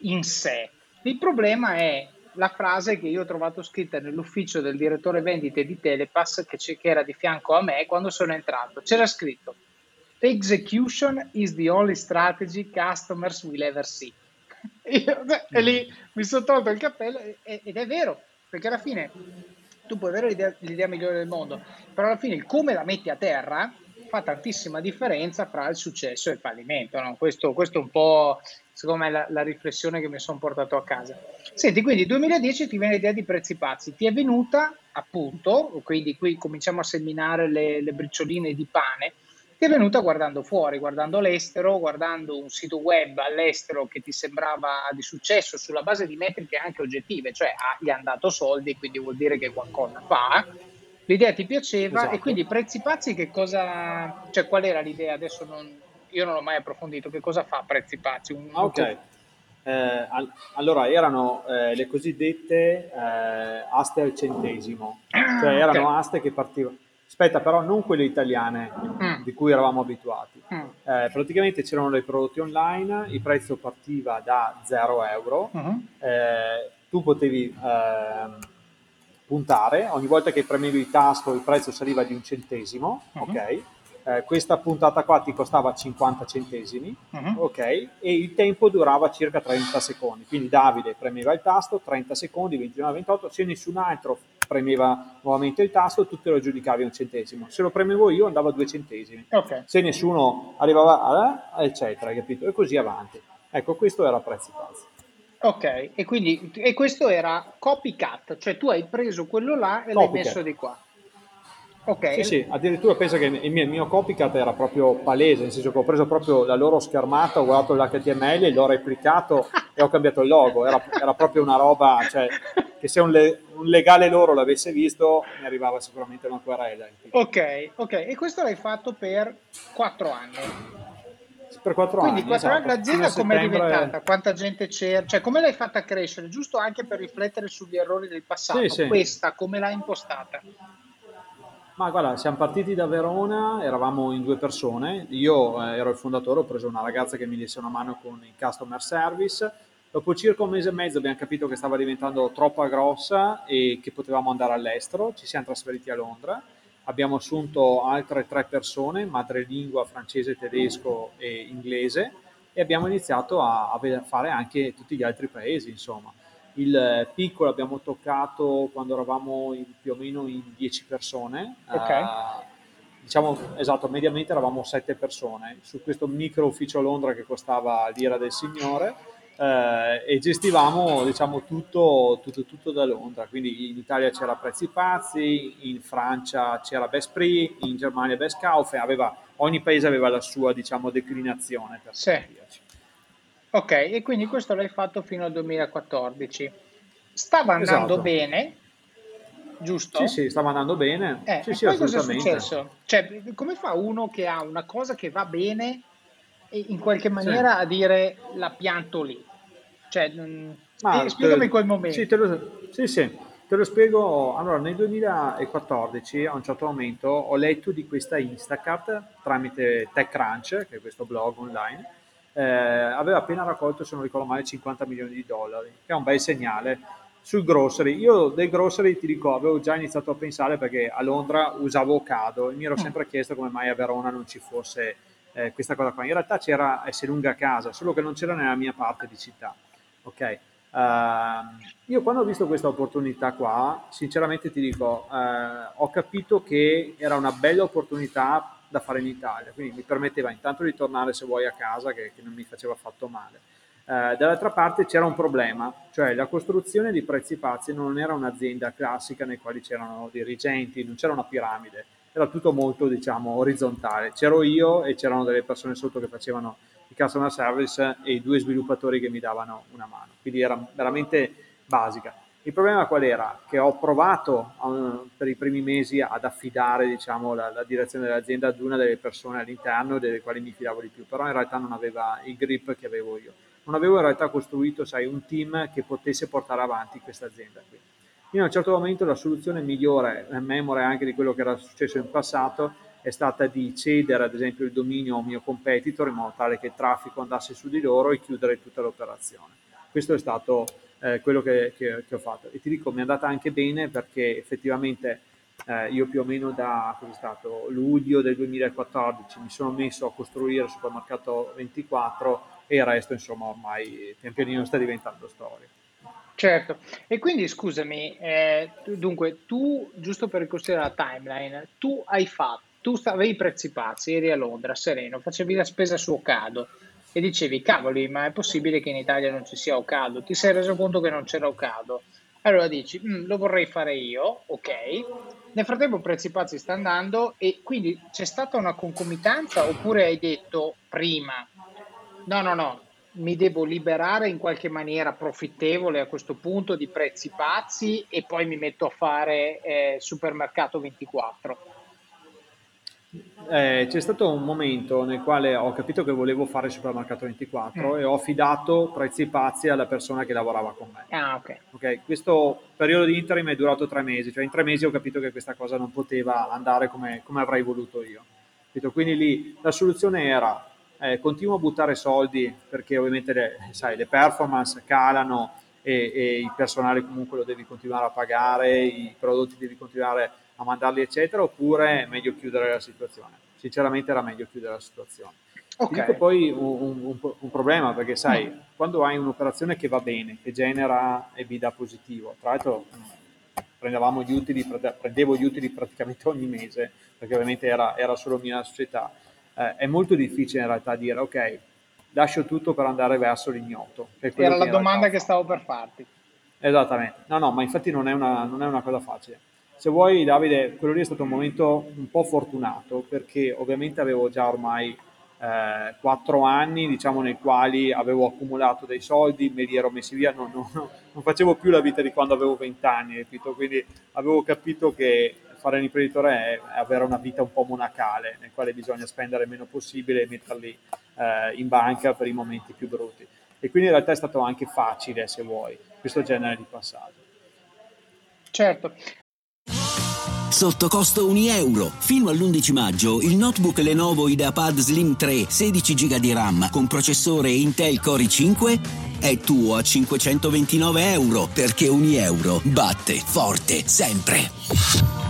in sé. Il problema è la frase che io ho trovato scritta nell'ufficio del direttore vendite di Telepass che, era di fianco a me quando sono entrato. C'era scritto Execution is the only strategy customers will ever see. E lì mi sono tolto il cappello ed è vero, perché alla fine tu puoi avere l'idea, l'idea migliore del mondo, però alla fine come la metti a terra fa tantissima differenza fra il successo e il fallimento. No? Questo, questo, è un po', secondo me, la, la riflessione che mi sono portato a casa. Senti, quindi 2010 ti viene l'idea di prezzi pazzi, ti è venuta appunto, quindi qui cominciamo a seminare le, le bricioline di pane, ti è venuta guardando fuori, guardando l'estero, guardando un sito web all'estero che ti sembrava di successo sulla base di metriche anche oggettive, cioè ah, gli hanno dato soldi, quindi vuol dire che qualcosa fa L'idea ti piaceva esatto. e quindi Prezzi Pazzi che cosa, cioè qual era l'idea? Adesso non, io non l'ho mai approfondito, che cosa fa Prezzi Pazzi? Un, ok, eh, allora erano eh, le cosiddette eh, aste al centesimo, ah, cioè erano okay. aste che partivano. Aspetta, però non quelle italiane mm. di cui eravamo abituati. Mm. Eh, praticamente c'erano dei prodotti online, il prezzo partiva da 0 euro, mm-hmm. eh, tu potevi ehm, puntare, ogni volta che premevi il tasto il prezzo saliva di un centesimo, uh-huh. ok? Eh, questa puntata qua ti costava 50 centesimi, uh-huh. ok? E il tempo durava circa 30 secondi. Quindi Davide premeva il tasto, 30 secondi, 29-28, se nessun altro premeva nuovamente il tasto, tu te lo giudicavi un centesimo. Se lo premevo io andava a due centesimi. Okay. Se nessuno arrivava a, eccetera, capito? E così avanti. Ecco, questo era prezzi pazzi. Ok, e quindi e questo era copycat, cioè tu hai preso quello là e copycat. l'hai messo di qua. Ok. Sì, sì, addirittura penso che il mio, il mio, copycat era proprio palese, nel senso che ho preso proprio la loro schermata, ho guardato l'HTML, l'ho replicato e ho cambiato il logo. Era, era proprio una roba, cioè, che se un, le, un, legale loro l'avesse visto, mi arrivava sicuramente una querela. Ok, ok. E questo l'hai fatto per quattro anni? Per quattro Quindi anni. Quindi quattro esatto. anni l'azienda come è diventata? Quanta gente c'era? Cioè come l'hai fatta crescere? Giusto anche per riflettere sugli errori del passato. Sì, sì. Questa come l'hai impostata? Ma guarda, siamo partiti da Verona, eravamo in due persone, io eh, ero il fondatore, ho preso una ragazza che mi desse una mano con il customer service, dopo circa un mese e mezzo abbiamo capito che stava diventando troppo grossa e che potevamo andare all'estero, ci siamo trasferiti a Londra, abbiamo assunto altre tre persone, madrelingua, francese, tedesco e inglese, e abbiamo iniziato a, a fare anche tutti gli altri paesi, insomma. Il piccolo abbiamo toccato quando eravamo in, più o meno in 10 persone. Okay. Uh, diciamo, esatto, mediamente eravamo 7 persone su questo micro ufficio a Londra che costava l'ira del signore eh, e gestivamo diciamo, tutto, tutto, tutto, da Londra. Quindi in Italia c'era Prezzi Pazzi, in Francia c'era Best Prix, in Germania Best aveva, ogni paese aveva la sua diciamo, declinazione. Per sì. Ok, e quindi questo l'hai fatto fino al 2014. Stava andando esatto. bene, giusto? Sì, sì, stava andando bene. Eh, sì, sì, poi cosa è successo? Cioè, come fa uno che ha una cosa che va bene in qualche maniera sì. a dire la pianto lì? Cioè, Ma, eh, spiegami te, quel momento. Sì, lo, sì, sì, te lo spiego. Allora, nel 2014, a un certo momento, ho letto di questa Instacart tramite TechCrunch, che è questo blog online, eh, aveva appena raccolto, se non ricordo male, 50 milioni di dollari, che è un bel segnale sul grocery. Io del grocery ti dico, avevo già iniziato a pensare perché a Londra usavo Ocado e mi ero mm. sempre chiesto come mai a Verona non ci fosse eh, questa cosa qua. In realtà c'era S lunga casa, solo che non c'era nella mia parte di città. Ok. Uh, io quando ho visto questa opportunità qua, sinceramente ti dico, uh, ho capito che era una bella opportunità da fare in Italia, quindi mi permetteva intanto di tornare se vuoi a casa, che, che non mi faceva affatto male. Eh, dall'altra parte c'era un problema, cioè la costruzione di Prezzi Pazzi non era un'azienda classica nei quali c'erano dirigenti, non c'era una piramide, era tutto molto diciamo orizzontale. C'ero io e c'erano delle persone sotto che facevano il customer service e i due sviluppatori che mi davano una mano, quindi era veramente basica. Il problema qual era? Che ho provato uh, per i primi mesi ad affidare diciamo, la, la, direzione dell'azienda ad una delle persone all'interno delle quali mi fidavo di più, però in realtà non aveva il grip che avevo io. Non avevo in realtà costruito sai, un team che potesse portare avanti questa azienda qui. Quindi a un certo momento la soluzione migliore, a memoria anche di quello che era successo in passato, è stata di cedere ad esempio il dominio a un mio competitor in modo tale che il traffico andasse su di loro e chiudere tutta l'operazione. Questo è stato eh, quello che, che, che, ho fatto. E ti dico, mi è andata anche bene perché effettivamente eh, io più o meno da stato, luglio del 2014 mi sono messo a costruire il supermercato 24 e il resto insomma ormai pian pianino sta diventando storia. Certo, e quindi scusami, eh, dunque tu, giusto per ricostruire la timeline, tu hai fatto, tu avevi i prezzi pazzi, eri a Londra, sereno, facevi la spesa su Ocado, e dicevi, cavoli, ma è possibile che in Italia non ci sia Ocado? Ti sei reso conto che non c'era Ocado? Allora dici, mm, lo vorrei fare io, ok. Nel frattempo Prezzi Pazzi sta andando e quindi c'è stata una concomitanza oppure hai detto prima, no, no, no, mi devo liberare in qualche maniera profittevole a questo punto di Prezzi Pazzi e poi mi metto a fare eh, Supermercato 24? Eh, c'è stato un momento nel quale ho capito che volevo fare Supermercato 24 mm. e ho affidato prezzi pazzi alla persona che lavorava con me. Ah, ok. okay questo periodo di interim è durato tre mesi, cioè in tre mesi ho capito che questa cosa non poteva andare come, come avrei voluto io. Quindi lì la soluzione era eh, continuo a buttare soldi perché ovviamente le, sai, le performance calano e, e il personale comunque lo devi continuare a pagare, i prodotti devi continuare a mandarli eccetera oppure è meglio chiudere la situazione? Sinceramente era meglio chiudere la situazione. Okay. Ti poi un, un, un, problema perché sai, mm. quando hai un'operazione che va bene, che genera EBITDA positivo, tra l'altro prendevamo gli utili, prendevo gli utili praticamente ogni mese perché ovviamente era, era solo mia società, eh, è molto difficile in realtà dire ok, lascio tutto per andare verso l'ignoto. Era la domanda che stavo per farti. Esattamente, no no, ma infatti non è una, non è una cosa facile. se vuoi Davide, quello lì è stato un momento un po' fortunato perché ovviamente avevo già ormai eh, quattro anni diciamo nei quali avevo accumulato dei soldi, me li ero messi via, non, non, non facevo più la vita di quando avevo vent'anni, capito? Quindi avevo capito che fare l'imprenditore è avere una vita un po' monacale, nel quale bisogna spendere il meno possibile e metterli eh, in banca per i momenti più brutti. E quindi in realtà è stato anche facile, se vuoi, questo genere di passaggio. Certo, Sotto costo 1 euro. Fino all'11 maggio il notebook Lenovo IdeaPad Slim 3 16 GB di RAM con processore Intel Core i5 è tuo a 529 euro perché 1 euro batte forte sempre.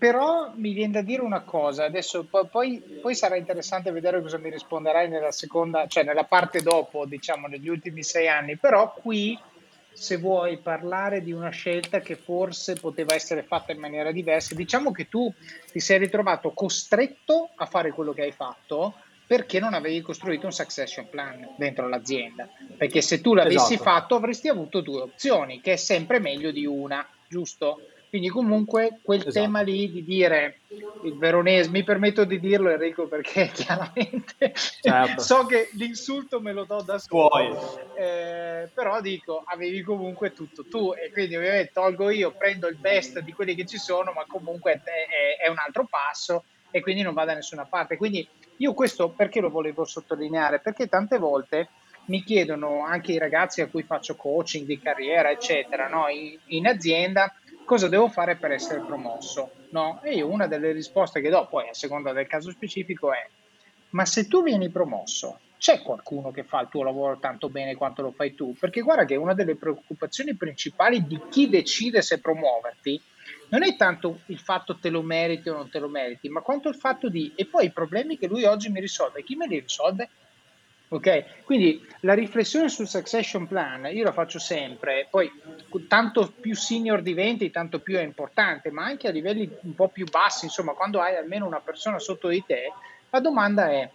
Però mi viene da dire una cosa, adesso poi, poi, sarà interessante vedere cosa mi risponderai nella seconda, cioè nella parte dopo, diciamo negli ultimi sei anni, però qui se vuoi parlare di una scelta che forse poteva essere fatta in maniera diversa, diciamo che tu ti sei ritrovato costretto a fare quello che hai fatto perché non avevi costruito un succession plan dentro l'azienda. Perché se tu l'avessi esatto. fatto avresti avuto due opzioni, che è sempre meglio di una, giusto? Quindi comunque quel esatto. tema lì di dire il veronese, mi permetto di dirlo Enrico perché chiaramente certo. so che l'insulto me lo do da solo, eh, però dico avevi comunque tutto tu e quindi ovviamente tolgo io, prendo il best di quelli che ci sono, ma comunque è, è un altro passo e quindi non va da nessuna parte. Quindi io questo perché lo volevo sottolineare? Perché tante volte mi chiedono anche i ragazzi a cui faccio coaching di carriera, eccetera, no? in, in azienda cosa devo fare per essere promosso? No? E io una delle risposte che do, poi a seconda del caso specifico, è ma se tu vieni promosso, c'è qualcuno che fa il tuo lavoro tanto bene quanto lo fai tu? Perché guarda che una delle preoccupazioni principali di chi decide se promuoverti non è tanto il fatto te lo meriti o non te lo meriti, ma quanto il fatto di e poi i problemi che lui oggi mi risolve, chi me li risolve? Ok, quindi la riflessione sul succession plan io la faccio sempre, poi tanto più senior diventi, tanto più è importante, ma anche a livelli un po' più bassi, insomma, quando hai almeno una persona sotto di te, la domanda è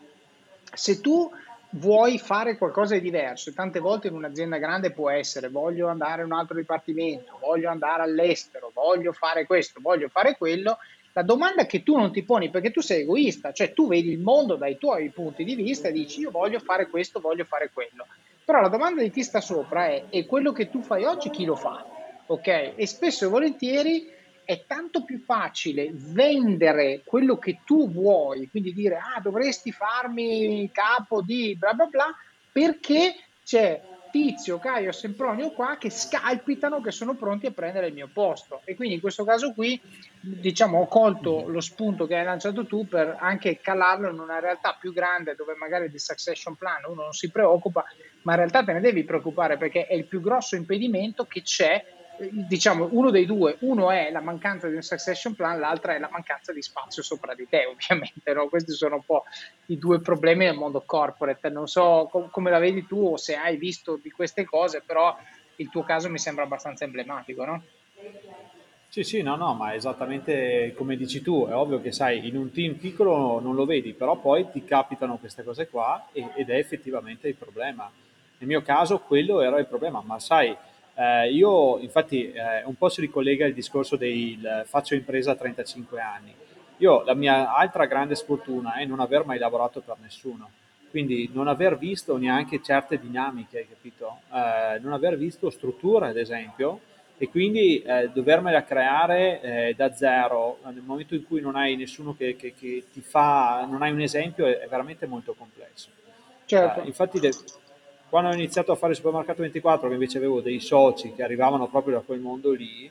se tu vuoi fare qualcosa di diverso, tante volte in un'azienda grande può essere voglio andare in un altro dipartimento, voglio andare all'estero, voglio fare questo, voglio fare quello, la domanda che tu non ti poni perché tu sei egoista, cioè tu vedi il mondo dai tuoi punti di vista e dici io voglio fare questo, voglio fare quello. Però la domanda di chi sta sopra è e quello che tu fai oggi chi lo fa? Ok? E spesso e volentieri è tanto più facile vendere quello che tu vuoi, quindi dire ah dovresti farmi capo di bla bla bla, perché c'è Tizio, Caio, Sempronio qua che scalpitano, che sono pronti a prendere il mio posto. E quindi in questo caso qui, diciamo, ho colto lo spunto che hai lanciato tu per anche calarlo in una realtà più grande dove magari di succession plan uno non si preoccupa, ma in realtà te ne devi preoccupare perché è il più grosso impedimento che c'è diciamo uno dei due, uno è la mancanza di un succession plan, l'altra è la mancanza di spazio sopra di te, ovviamente. No? Questi sono un po' i due problemi nel mondo corporate. Non so com- come la vedi tu o se hai visto di queste cose, però il tuo caso mi sembra abbastanza emblematico, no? Sì, sì, no, no, ma esattamente come dici tu, è ovvio che sai, in un team piccolo non lo vedi, però poi ti capitano queste cose qua ed è effettivamente il problema. Nel mio caso quello era il problema, ma sai, eh, io infatti eh, un po' si ricollega il discorso del faccio impresa a 35 anni. Io la mia altra grande sfortuna è non aver mai lavorato per nessuno, quindi non aver visto neanche certe dinamiche, hai capito? Eh, non aver visto strutture, ad esempio, e quindi eh, dovermela creare eh, da zero nel momento in cui non hai nessuno che, che, che ti fa, non hai un esempio, è, è veramente molto complesso. Certo. Eh, infatti de- quando ho iniziato a fare il supermercato 24, che invece avevo dei soci che arrivavano proprio da quel mondo lì,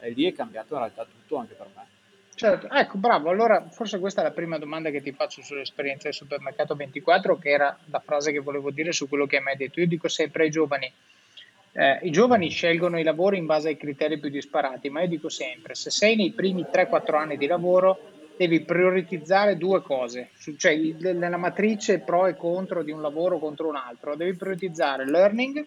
e lì è cambiato in realtà tutto anche per me. Certo, ecco, bravo. Allora, forse questa è la prima domanda che ti faccio sull'esperienza del supermercato 24, che era la frase che volevo dire su quello che hai mai detto. Io dico sempre ai giovani, eh, i giovani scelgono i lavori in base ai criteri più disparati, ma io dico sempre, se sei nei primi 3-4 anni di lavoro, devi prioritizzare due cose, cioè nella matrice pro e contro di un lavoro contro un altro, devi prioritizzare learning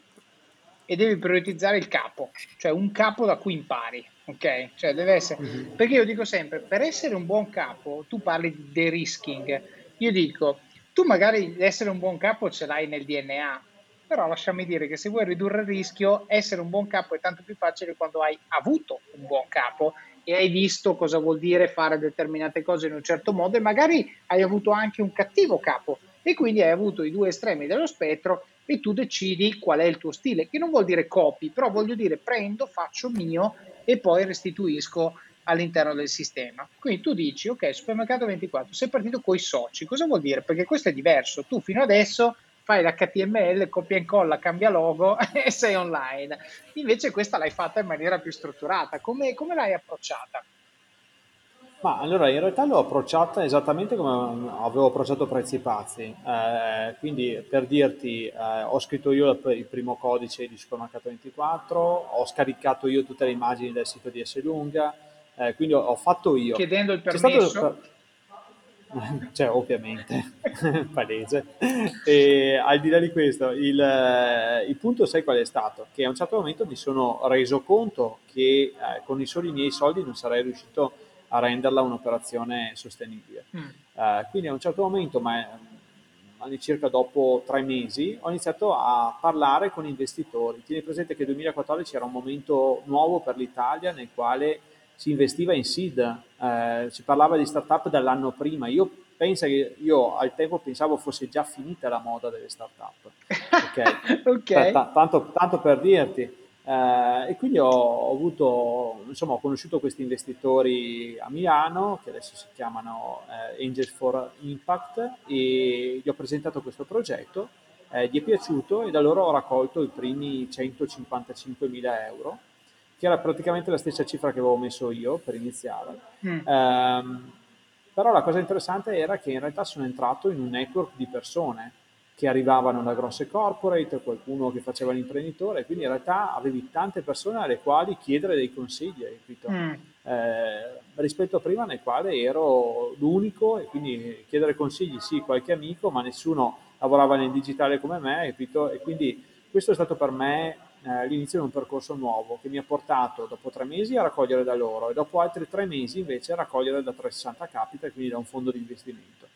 e devi prioritizzare il capo, cioè un capo da cui impari, ok? Cioè deve essere, mm-hmm. perché io dico sempre, per essere un buon capo, tu parli di de-risking, io dico, tu magari essere un buon capo ce l'hai nel DNA, però lasciami dire che se vuoi ridurre il rischio, essere un buon capo è tanto più facile quando hai avuto un buon capo e hai visto cosa vuol dire fare determinate cose in un certo modo e magari hai avuto anche un cattivo capo e quindi hai avuto i due estremi dello spettro e tu decidi qual è il tuo stile, che non vuol dire copy, però voglio dire prendo, faccio mio e poi restituisco all'interno del sistema. Quindi tu dici, ok, supermercato 24, sei partito con i soci, cosa vuol dire? Perché questo è diverso, tu fino adesso fai l'HTML, copia e incolla, cambia logo e sei online. Invece questa l'hai fatta in maniera più strutturata. Come, come l'hai approcciata? Ma allora in realtà l'ho approcciata esattamente come avevo approcciato Prezzi Pazzi, eh, quindi per dirti eh, ho scritto io il primo codice di Supermercato 24, ho scaricato io tutte le immagini del sito di S Lunga, eh, quindi ho, ho, fatto io. Chiedendo il permesso? Cioè ovviamente, palese. E al di là di questo, il, il, punto sai qual è stato? Che a un certo momento mi sono reso conto che eh, con i soli miei soldi non sarei riuscito a renderla un'operazione sostenibile. Mm. Uh, quindi a un certo momento, ma all'incirca dopo tre mesi, ho iniziato a parlare con investitori. Tieni presente che il 2014 era un momento nuovo per l'Italia nel quale si investiva in seed, eh, si parlava di startup dall'anno prima. Io penso che io al tempo pensavo fosse già finita la moda delle startup. Ok, okay. T- tanto, tanto per dirti. Eh, e quindi ho, ho, avuto, insomma, ho conosciuto questi investitori a Milano, che adesso si chiamano eh, Angels for Impact, e gli ho presentato questo progetto, eh, gli è piaciuto e da loro ho raccolto i primi 155 mila euro, che era praticamente la stessa cifra che avevo messo io per iniziare. Mm. Ehm, però la cosa interessante era che in realtà sono entrato in un network di persone che arrivavano da grosse corporate, qualcuno che faceva l'imprenditore, quindi in realtà avevi tante persone alle quali chiedere dei consigli, mm. eh, rispetto a prima nel quale ero l'unico e quindi chiedere consigli sì, qualche amico, ma nessuno lavorava nel digitale come me, capito? e quindi questo è stato per me eh, l'inizio di un percorso nuovo che mi ha portato dopo tre mesi a raccogliere da loro e dopo altri tre mesi invece a raccogliere da 360 Capital, quindi da un fondo di investimento.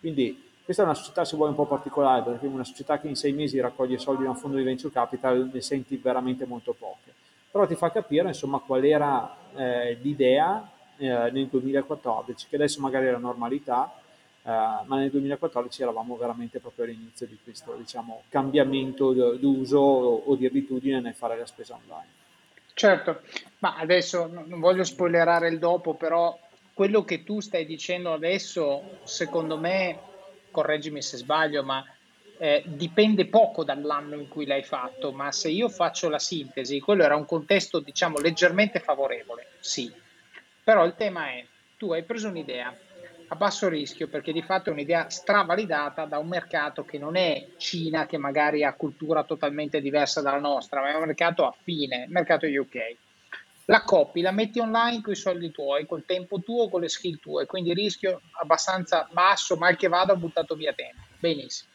Quindi questa è una società, se vuoi, un po' particolare, perché una società che in sei mesi raccoglie soldi da un fondo di venture capital, ne senti veramente molto poche. Però ti fa capire, insomma, qual era eh, l'idea eh, nel 2014, che adesso magari è la normalità, ma nel 2014 eravamo veramente proprio all'inizio di questo, diciamo, cambiamento d'uso o di abitudine nel fare la spesa online. Certo, ma adesso non voglio spoilerare il dopo, però quello che tu stai dicendo adesso, secondo me, correggimi se sbaglio, ma eh, dipende poco dall'anno in cui l'hai fatto, ma se io faccio la sintesi, quello era un contesto, diciamo, leggermente favorevole, sì. Però il tema è, tu hai preso un'idea a basso rischio, perché di fatto è un'idea stravalidata da un mercato che non è Cina, che magari ha cultura totalmente diversa dalla nostra, ma è un mercato affine, mercato UK la copi, la metti online con i soldi tuoi, col tempo tuo, con le skill tue, quindi rischio abbastanza basso, mal che vada buttato via tempo. Benissimo.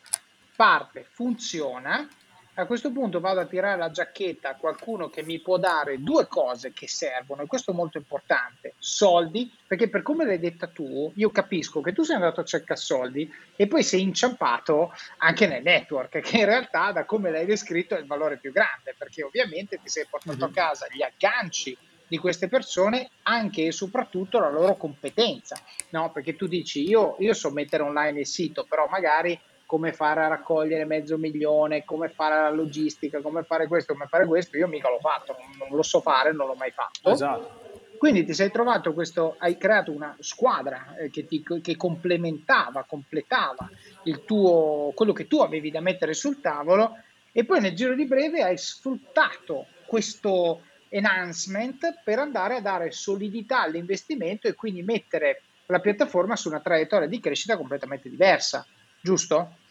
Parte, funziona. A questo punto vado a tirare la giacchetta a qualcuno che mi può dare due cose che servono, e questo è molto importante, soldi, perché per come l'hai detta tu, io capisco che tu sei andato a cercare soldi e poi sei inciampato anche nel network, che in realtà da come l'hai descritto è il valore più grande, perché ovviamente ti sei portato a mhm. casa gli agganci di queste persone anche e soprattutto la loro competenza, no? Perché tu dici io, io so mettere online il sito, però magari come fare a raccogliere mezzo milione, come fare la logistica, come fare questo, come fare questo, io mica l'ho fatto, non, non lo so fare, non l'ho mai fatto. Esatto. Quindi ti sei trovato questo, hai creato una squadra eh, che, ti, che complementava, completava il tuo, quello che tu avevi da mettere sul tavolo e poi nel giro di breve hai sfruttato questo enhancement per andare a dare solidità all'investimento e quindi mettere la piattaforma su una traiettoria di crescita completamente diversa, giusto?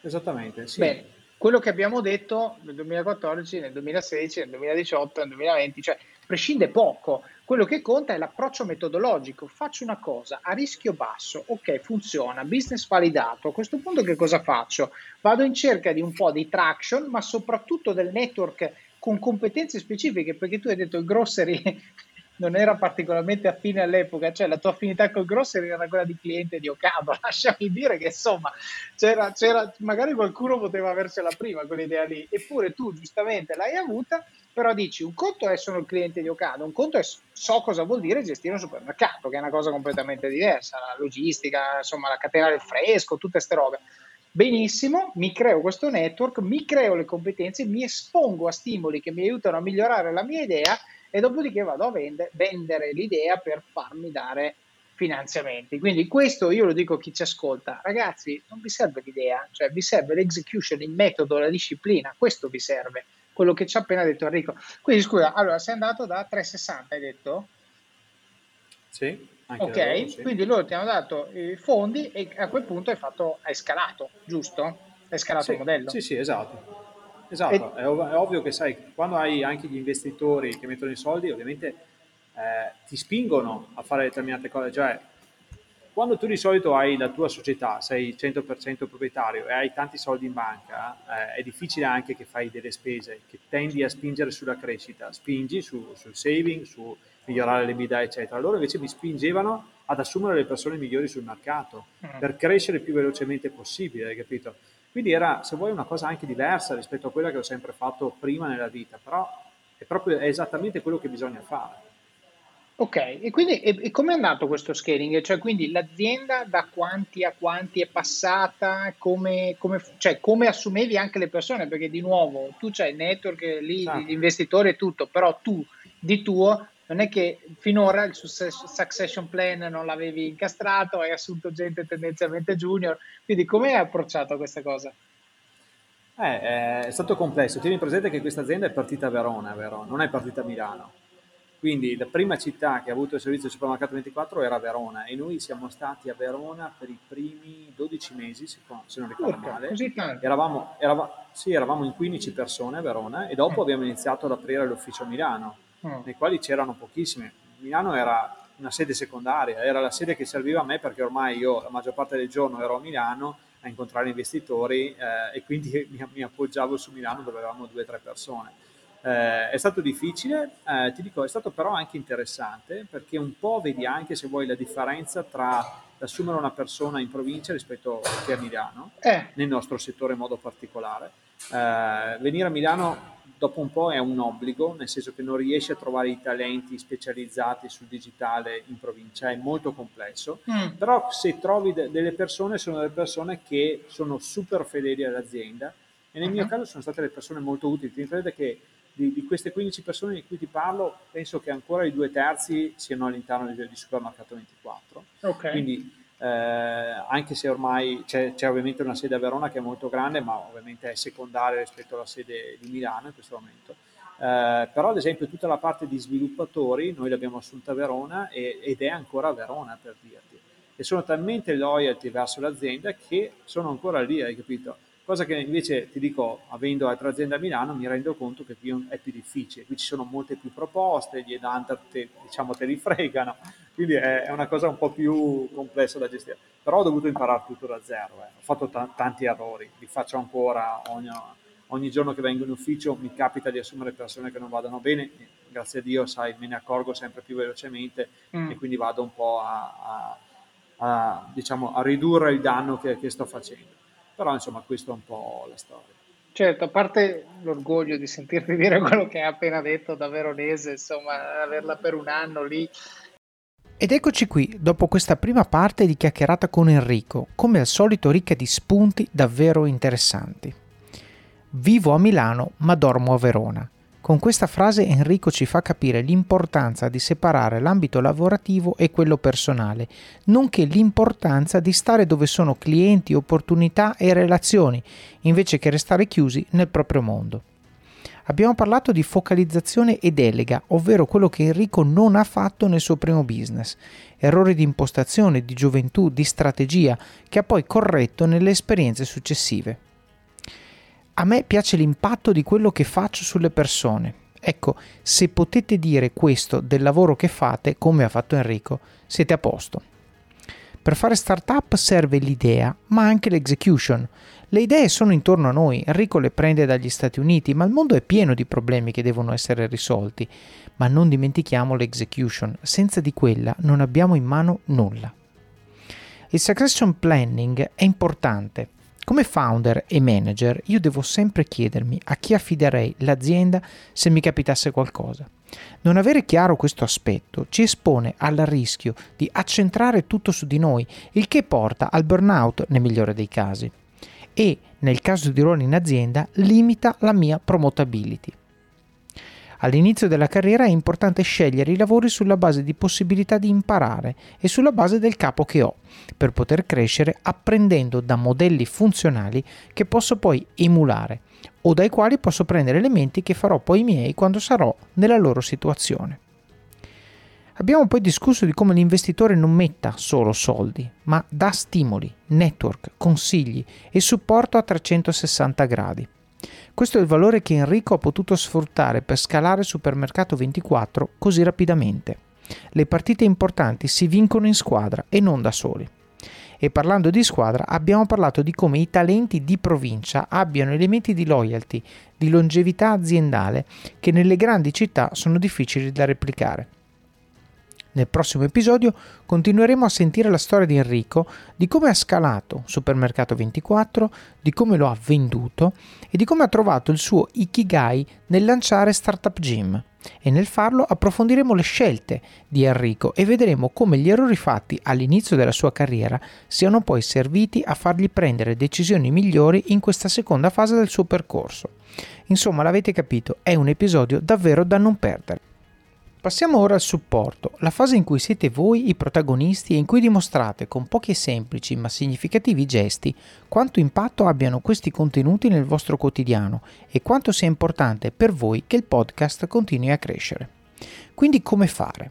Esattamente, sì. Bene, quello che abbiamo detto nel 2014, nel 2016, nel 2018, nel 2020, cioè prescinde poco. Quello che conta è l'approccio metodologico. Faccio una cosa a rischio basso, ok, funziona, business validato. A questo punto che cosa faccio? Vado in cerca di un po' di traction, ma soprattutto del network con competenze specifiche, perché tu hai detto il grocery non era particolarmente affine all'epoca, cioè la tua affinità col grosso era quella di cliente di Ocado, lasciami dire che insomma c'era, c'era, magari qualcuno poteva avercela prima quell'idea lì, eppure tu giustamente l'hai avuta, però dici un conto è sono il cliente di Ocado, un conto è so cosa vuol dire gestire un supermercato, che è una cosa completamente diversa, la logistica, insomma la catena del fresco, tutte queste robe. Benissimo, mi creo questo network, mi creo le competenze, mi espongo a stimoli che mi aiutano a migliorare la mia idea e dopodiché vado a vende, vendere l'idea per farmi dare finanziamenti. Quindi questo io lo dico a chi ci ascolta, ragazzi, non vi serve l'idea, cioè vi serve l'execution, il metodo, la disciplina, questo vi serve, quello che ci ha appena detto Enrico. Quindi scusa, allora sei andato da 360, hai detto? Sì. ok, loro, sì. quindi loro ti hanno dato i fondi e a quel punto hai, fatto, hai scalato, giusto? Hai scalato sì, il modello. Sì, sì, esatto. Esatto, e... è, ov- è, ovvio che sai, quando hai anche gli investitori che mettono i soldi, ovviamente eh, ti spingono a fare determinate cose, cioè quando tu di solito hai la tua società, sei 100% proprietario e hai tanti soldi in banca, eh, è difficile anche che fai delle spese, che tendi a spingere sulla crescita, spingi su, sul saving, su migliorare le l'EBITDA, eccetera. Loro invece mi spingevano ad assumere le persone migliori sul mercato mm. per crescere il più velocemente possibile, hai capito? Quindi era, se vuoi, una cosa anche diversa rispetto a quella che ho sempre fatto prima nella vita, però è proprio è esattamente quello che bisogna fare. Ok, e quindi e, e come è andato questo scaling? Cioè, quindi l'azienda da quanti a quanti è passata, come, come, cioè, come assumevi anche le persone? Perché di nuovo tu c'hai il network lì, certo. gli investitori e tutto, però tu di tuo non è che finora il succession plan non l'avevi incastrato, hai assunto gente tendenzialmente junior, quindi come hai approcciato questa cosa? Eh, è stato complesso, tieni presente che questa azienda è partita a Verona, vero? non è partita a Milano. Quindi la prima città che ha avuto il servizio supermercato 24 era Verona e noi siamo stati a Verona per i primi 12 mesi, se non ricordo Urca, male. Così tanto. Eravamo, eravamo, sì, eravamo in 15 persone a Verona e dopo mm. abbiamo iniziato ad aprire l'ufficio a Milano mm. nei quali c'erano pochissime. Milano era una sede secondaria, era la sede che serviva a me perché ormai io la maggior parte del giorno ero a Milano a incontrare investitori eh, e quindi mi, mi, appoggiavo su Milano dove avevamo due o tre persone. Eh, è stato difficile, eh, ti dico, è stato però anche interessante perché un po' vedi anche se vuoi la differenza tra assumere una persona in provincia rispetto a che a Milano, eh. nel nostro settore in modo particolare. Eh, venire a Milano dopo un po' è un obbligo, nel senso che non riesci a trovare i talenti specializzati sul digitale in provincia, è molto complesso, mm. però se trovi de- delle persone, sono delle persone che sono super fedeli all'azienda e nel uh-huh. mio caso sono state le persone molto utili. Ti crede che di, di, queste 15 persone di cui ti parlo, penso che ancora i due terzi siano all'interno di, di Supermercato 24. Okay. Quindi eh, anche se ormai c'è, c'è, ovviamente una sede a Verona che è molto grande, ma ovviamente è secondaria rispetto alla sede di Milano in questo momento. Eh, però ad esempio tutta la parte di sviluppatori noi l'abbiamo assunta a Verona e, ed è ancora a Verona per dirti. E sono talmente loyalty verso l'azienda che sono ancora lì, hai capito? Cosa che invece ti dico, avendo altre aziende a Milano, mi rendo conto che qui è più difficile, qui ci sono molte più proposte, gli headhunter te, diciamo, te li fregano, quindi è, una cosa un po' più complessa da gestire. Però ho dovuto imparare tutto da zero, eh. ho fatto t- tanti errori, li faccio ancora ogni, ogni, giorno che vengo in ufficio, mi capita di assumere persone che non vadano bene, grazie a Dio, sai, me ne accorgo sempre più velocemente mm. e quindi vado un po' a, a, a, diciamo, a ridurre il danno che, che sto facendo però insomma questo è un po' la storia. Certo, a parte l'orgoglio di sentirti dire quello che hai appena detto da veronese, insomma, averla per un anno lì. Ed eccoci qui, dopo questa prima parte di chiacchierata con Enrico, come al solito ricca di spunti davvero interessanti. Vivo a Milano ma dormo a Verona. Con questa frase Enrico ci fa capire l'importanza di separare l'ambito lavorativo e quello personale, nonché l'importanza di stare dove sono clienti, opportunità e relazioni, invece che restare chiusi nel proprio mondo. Abbiamo parlato di focalizzazione e delega, ovvero quello che Enrico non ha fatto nel suo primo business. Errori di impostazione, di gioventù, di strategia, che ha poi corretto nelle esperienze successive a me piace l'impatto di quello che faccio sulle persone. Ecco, se potete dire questo del lavoro che fate, come ha fatto Enrico, siete a posto. Per fare startup serve l'idea, ma anche l'execution. Le idee sono intorno a noi, Enrico le prende dagli Stati Uniti, ma il mondo è pieno di problemi che devono essere risolti. Ma non dimentichiamo l'execution, senza di quella non abbiamo in mano nulla. Il succession planning è importante. Come founder e manager io devo sempre chiedermi a chi affiderei l'azienda se mi capitasse qualcosa. Non avere chiaro questo aspetto ci espone al rischio di accentrare tutto su di noi, il che porta al burnout nel migliore dei casi e, nel caso di ruolo in azienda, limita la mia promotability. All'inizio della carriera è importante scegliere i lavori sulla base di possibilità di imparare e sulla base del capo che ho, per poter crescere apprendendo da modelli funzionali che posso poi emulare o dai quali posso prendere elementi che farò poi miei quando sarò nella loro situazione. Abbiamo poi discusso di come l'investitore non metta solo soldi, ma dà stimoli, network, consigli e supporto a 360 gradi. Questo è il valore che Enrico ha potuto sfruttare per scalare Supermercato 24 così rapidamente. Le partite importanti si vincono in squadra e non da soli. E parlando di squadra abbiamo parlato di come i talenti di provincia abbiano elementi di loyalty, di longevità aziendale che nelle grandi città sono difficili da replicare. Nel prossimo episodio continueremo a sentire la storia di Enrico, di come ha scalato Supermercato 24, di come lo ha venduto e di come ha trovato il suo Ikigai nel lanciare Startup Gym. E nel farlo approfondiremo le scelte di Enrico e vedremo come gli errori fatti all'inizio della sua carriera siano poi serviti a fargli prendere decisioni migliori in questa seconda fase del suo percorso. Insomma, l'avete capito, è un episodio davvero da non perdere. Passiamo ora al supporto, la fase in cui siete voi i protagonisti e in cui dimostrate con pochi e semplici ma significativi gesti quanto impatto abbiano questi contenuti nel vostro quotidiano e quanto sia importante per voi che il podcast continui a crescere. Quindi come fare?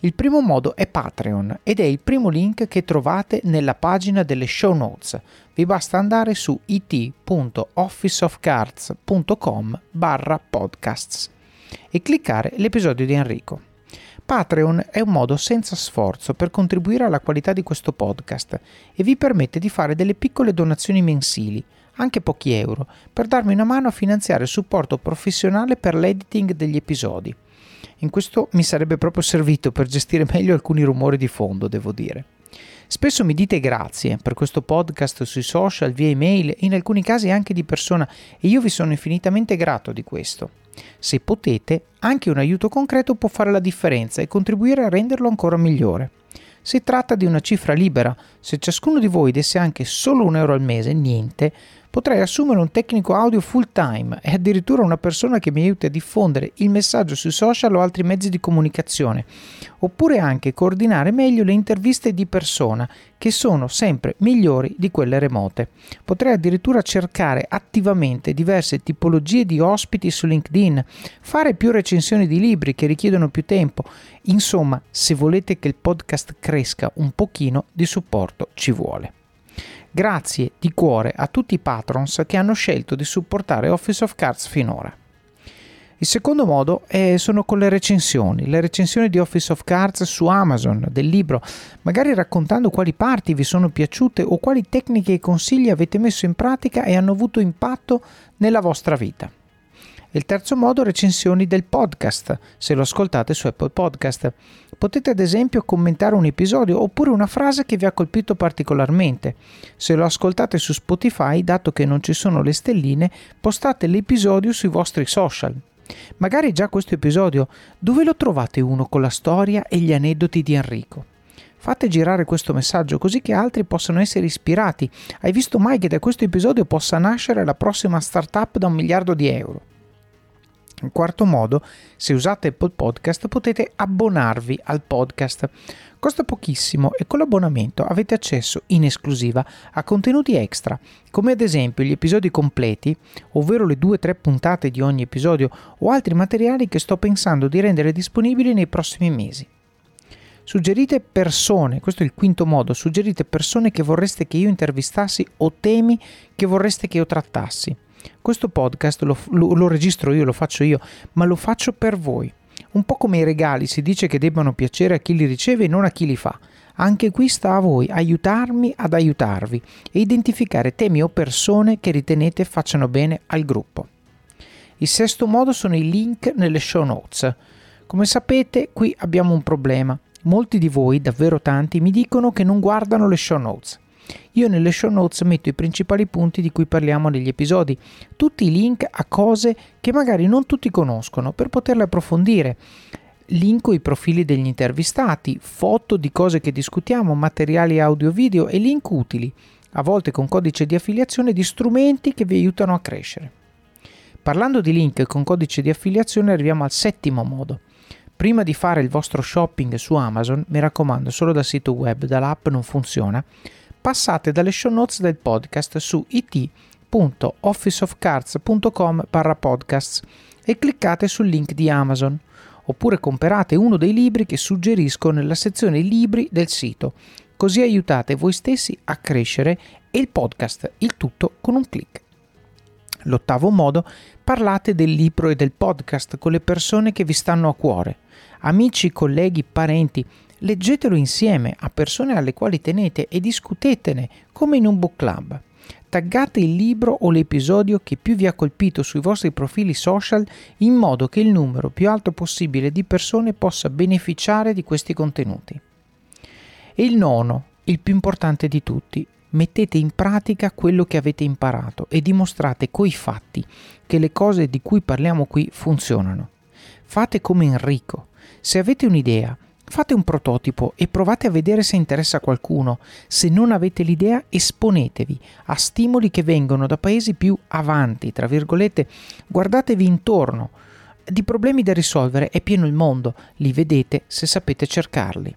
Il primo modo è Patreon ed è il primo link che trovate nella pagina delle show notes. Vi basta andare su it.officeofcards.com barra podcasts e cliccare l'episodio di Enrico. Patreon è un modo senza sforzo per contribuire alla qualità di questo podcast e vi permette di fare delle piccole donazioni mensili, anche pochi euro, per darmi una mano a finanziare il supporto professionale per l'editing degli episodi. In questo mi sarebbe proprio servito per gestire meglio alcuni rumori di fondo, devo dire. Spesso mi dite grazie per questo podcast sui social, via email in alcuni casi anche di persona e io vi sono infinitamente grato di questo. Se potete, anche un aiuto concreto può fare la differenza e contribuire a renderlo ancora migliore. Si tratta di una cifra libera, se ciascuno di voi desse anche solo un euro al mese, niente, Potrei assumere un tecnico audio full time e addirittura una persona che mi aiuti a diffondere il messaggio sui social o altri mezzi di comunicazione, oppure anche coordinare meglio le interviste di persona, che sono sempre migliori di quelle remote. Potrei addirittura cercare attivamente diverse tipologie di ospiti su LinkedIn, fare più recensioni di libri che richiedono più tempo. Insomma, se volete che il podcast cresca un pochino, di supporto ci vuole. Grazie di cuore a tutti i patrons che hanno scelto di supportare Office of Cards finora. Il secondo modo è, sono con le recensioni, le recensioni di Office of Cards su Amazon del libro, magari raccontando quali parti vi sono piaciute o quali tecniche e consigli avete messo in pratica e hanno avuto impatto nella vostra vita. Il terzo modo, recensioni del podcast, se lo ascoltate su Apple Podcast. Potete ad esempio commentare un episodio oppure una frase che vi ha colpito particolarmente. Se lo ascoltate su Spotify, dato che non ci sono le stelline, postate l'episodio sui vostri social. Magari già questo episodio, dove lo trovate uno con la storia e gli aneddoti di Enrico? Fate girare questo messaggio così che altri possano essere ispirati. Hai visto mai che da questo episodio possa nascere la prossima startup da un miliardo di euro? In quarto modo, se usate Apple Podcast potete abbonarvi al podcast. Costa pochissimo e con l'abbonamento avete accesso in esclusiva a contenuti extra, come ad esempio gli episodi completi, ovvero le 2-3 puntate di ogni episodio o altri materiali che sto pensando di rendere disponibili nei prossimi mesi. Suggerite persone, questo è il quinto modo, suggerite persone che vorreste che io intervistassi o temi che vorreste che io trattassi. Questo podcast lo, lo, lo registro io, lo faccio io, ma lo faccio per voi. Un po' come i regali, si dice che debbano piacere a chi li riceve e non a chi li fa. Anche qui sta a voi aiutarmi ad aiutarvi e identificare temi o persone che ritenete facciano bene al gruppo. Il sesto modo sono i link nelle show notes. Come sapete, qui abbiamo un problema. Molti di voi, davvero tanti, mi dicono che non guardano le show notes. Io nelle show notes metto i principali punti di cui parliamo negli episodi, tutti i link a cose che magari non tutti conoscono per poterle approfondire. Linko i profili degli intervistati, foto di cose che discutiamo, materiali audio-video e link utili, a volte con codice di affiliazione di strumenti che vi aiutano a crescere. Parlando di link con codice di affiliazione arriviamo al settimo modo. Prima di fare il vostro shopping su Amazon, mi raccomando, solo dal sito web, dall'app non funziona, passate dalle show notes del podcast su it.officeofcards.com podcasts e cliccate sul link di Amazon. Oppure comprate uno dei libri che suggerisco nella sezione libri del sito, così aiutate voi stessi a crescere e il podcast, il tutto con un clic. L'ottavo modo, parlate del libro e del podcast con le persone che vi stanno a cuore, amici, colleghi, parenti, Leggetelo insieme a persone alle quali tenete e discutetene come in un book club. Taggate il libro o l'episodio che più vi ha colpito sui vostri profili social in modo che il numero più alto possibile di persone possa beneficiare di questi contenuti. E il nono, il più importante di tutti, mettete in pratica quello che avete imparato e dimostrate coi fatti che le cose di cui parliamo qui funzionano. Fate come Enrico. Se avete un'idea, Fate un prototipo e provate a vedere se interessa a qualcuno. Se non avete l'idea, esponetevi a stimoli che vengono da paesi più avanti, tra virgolette. Guardatevi intorno. Di problemi da risolvere è pieno il mondo, li vedete se sapete cercarli.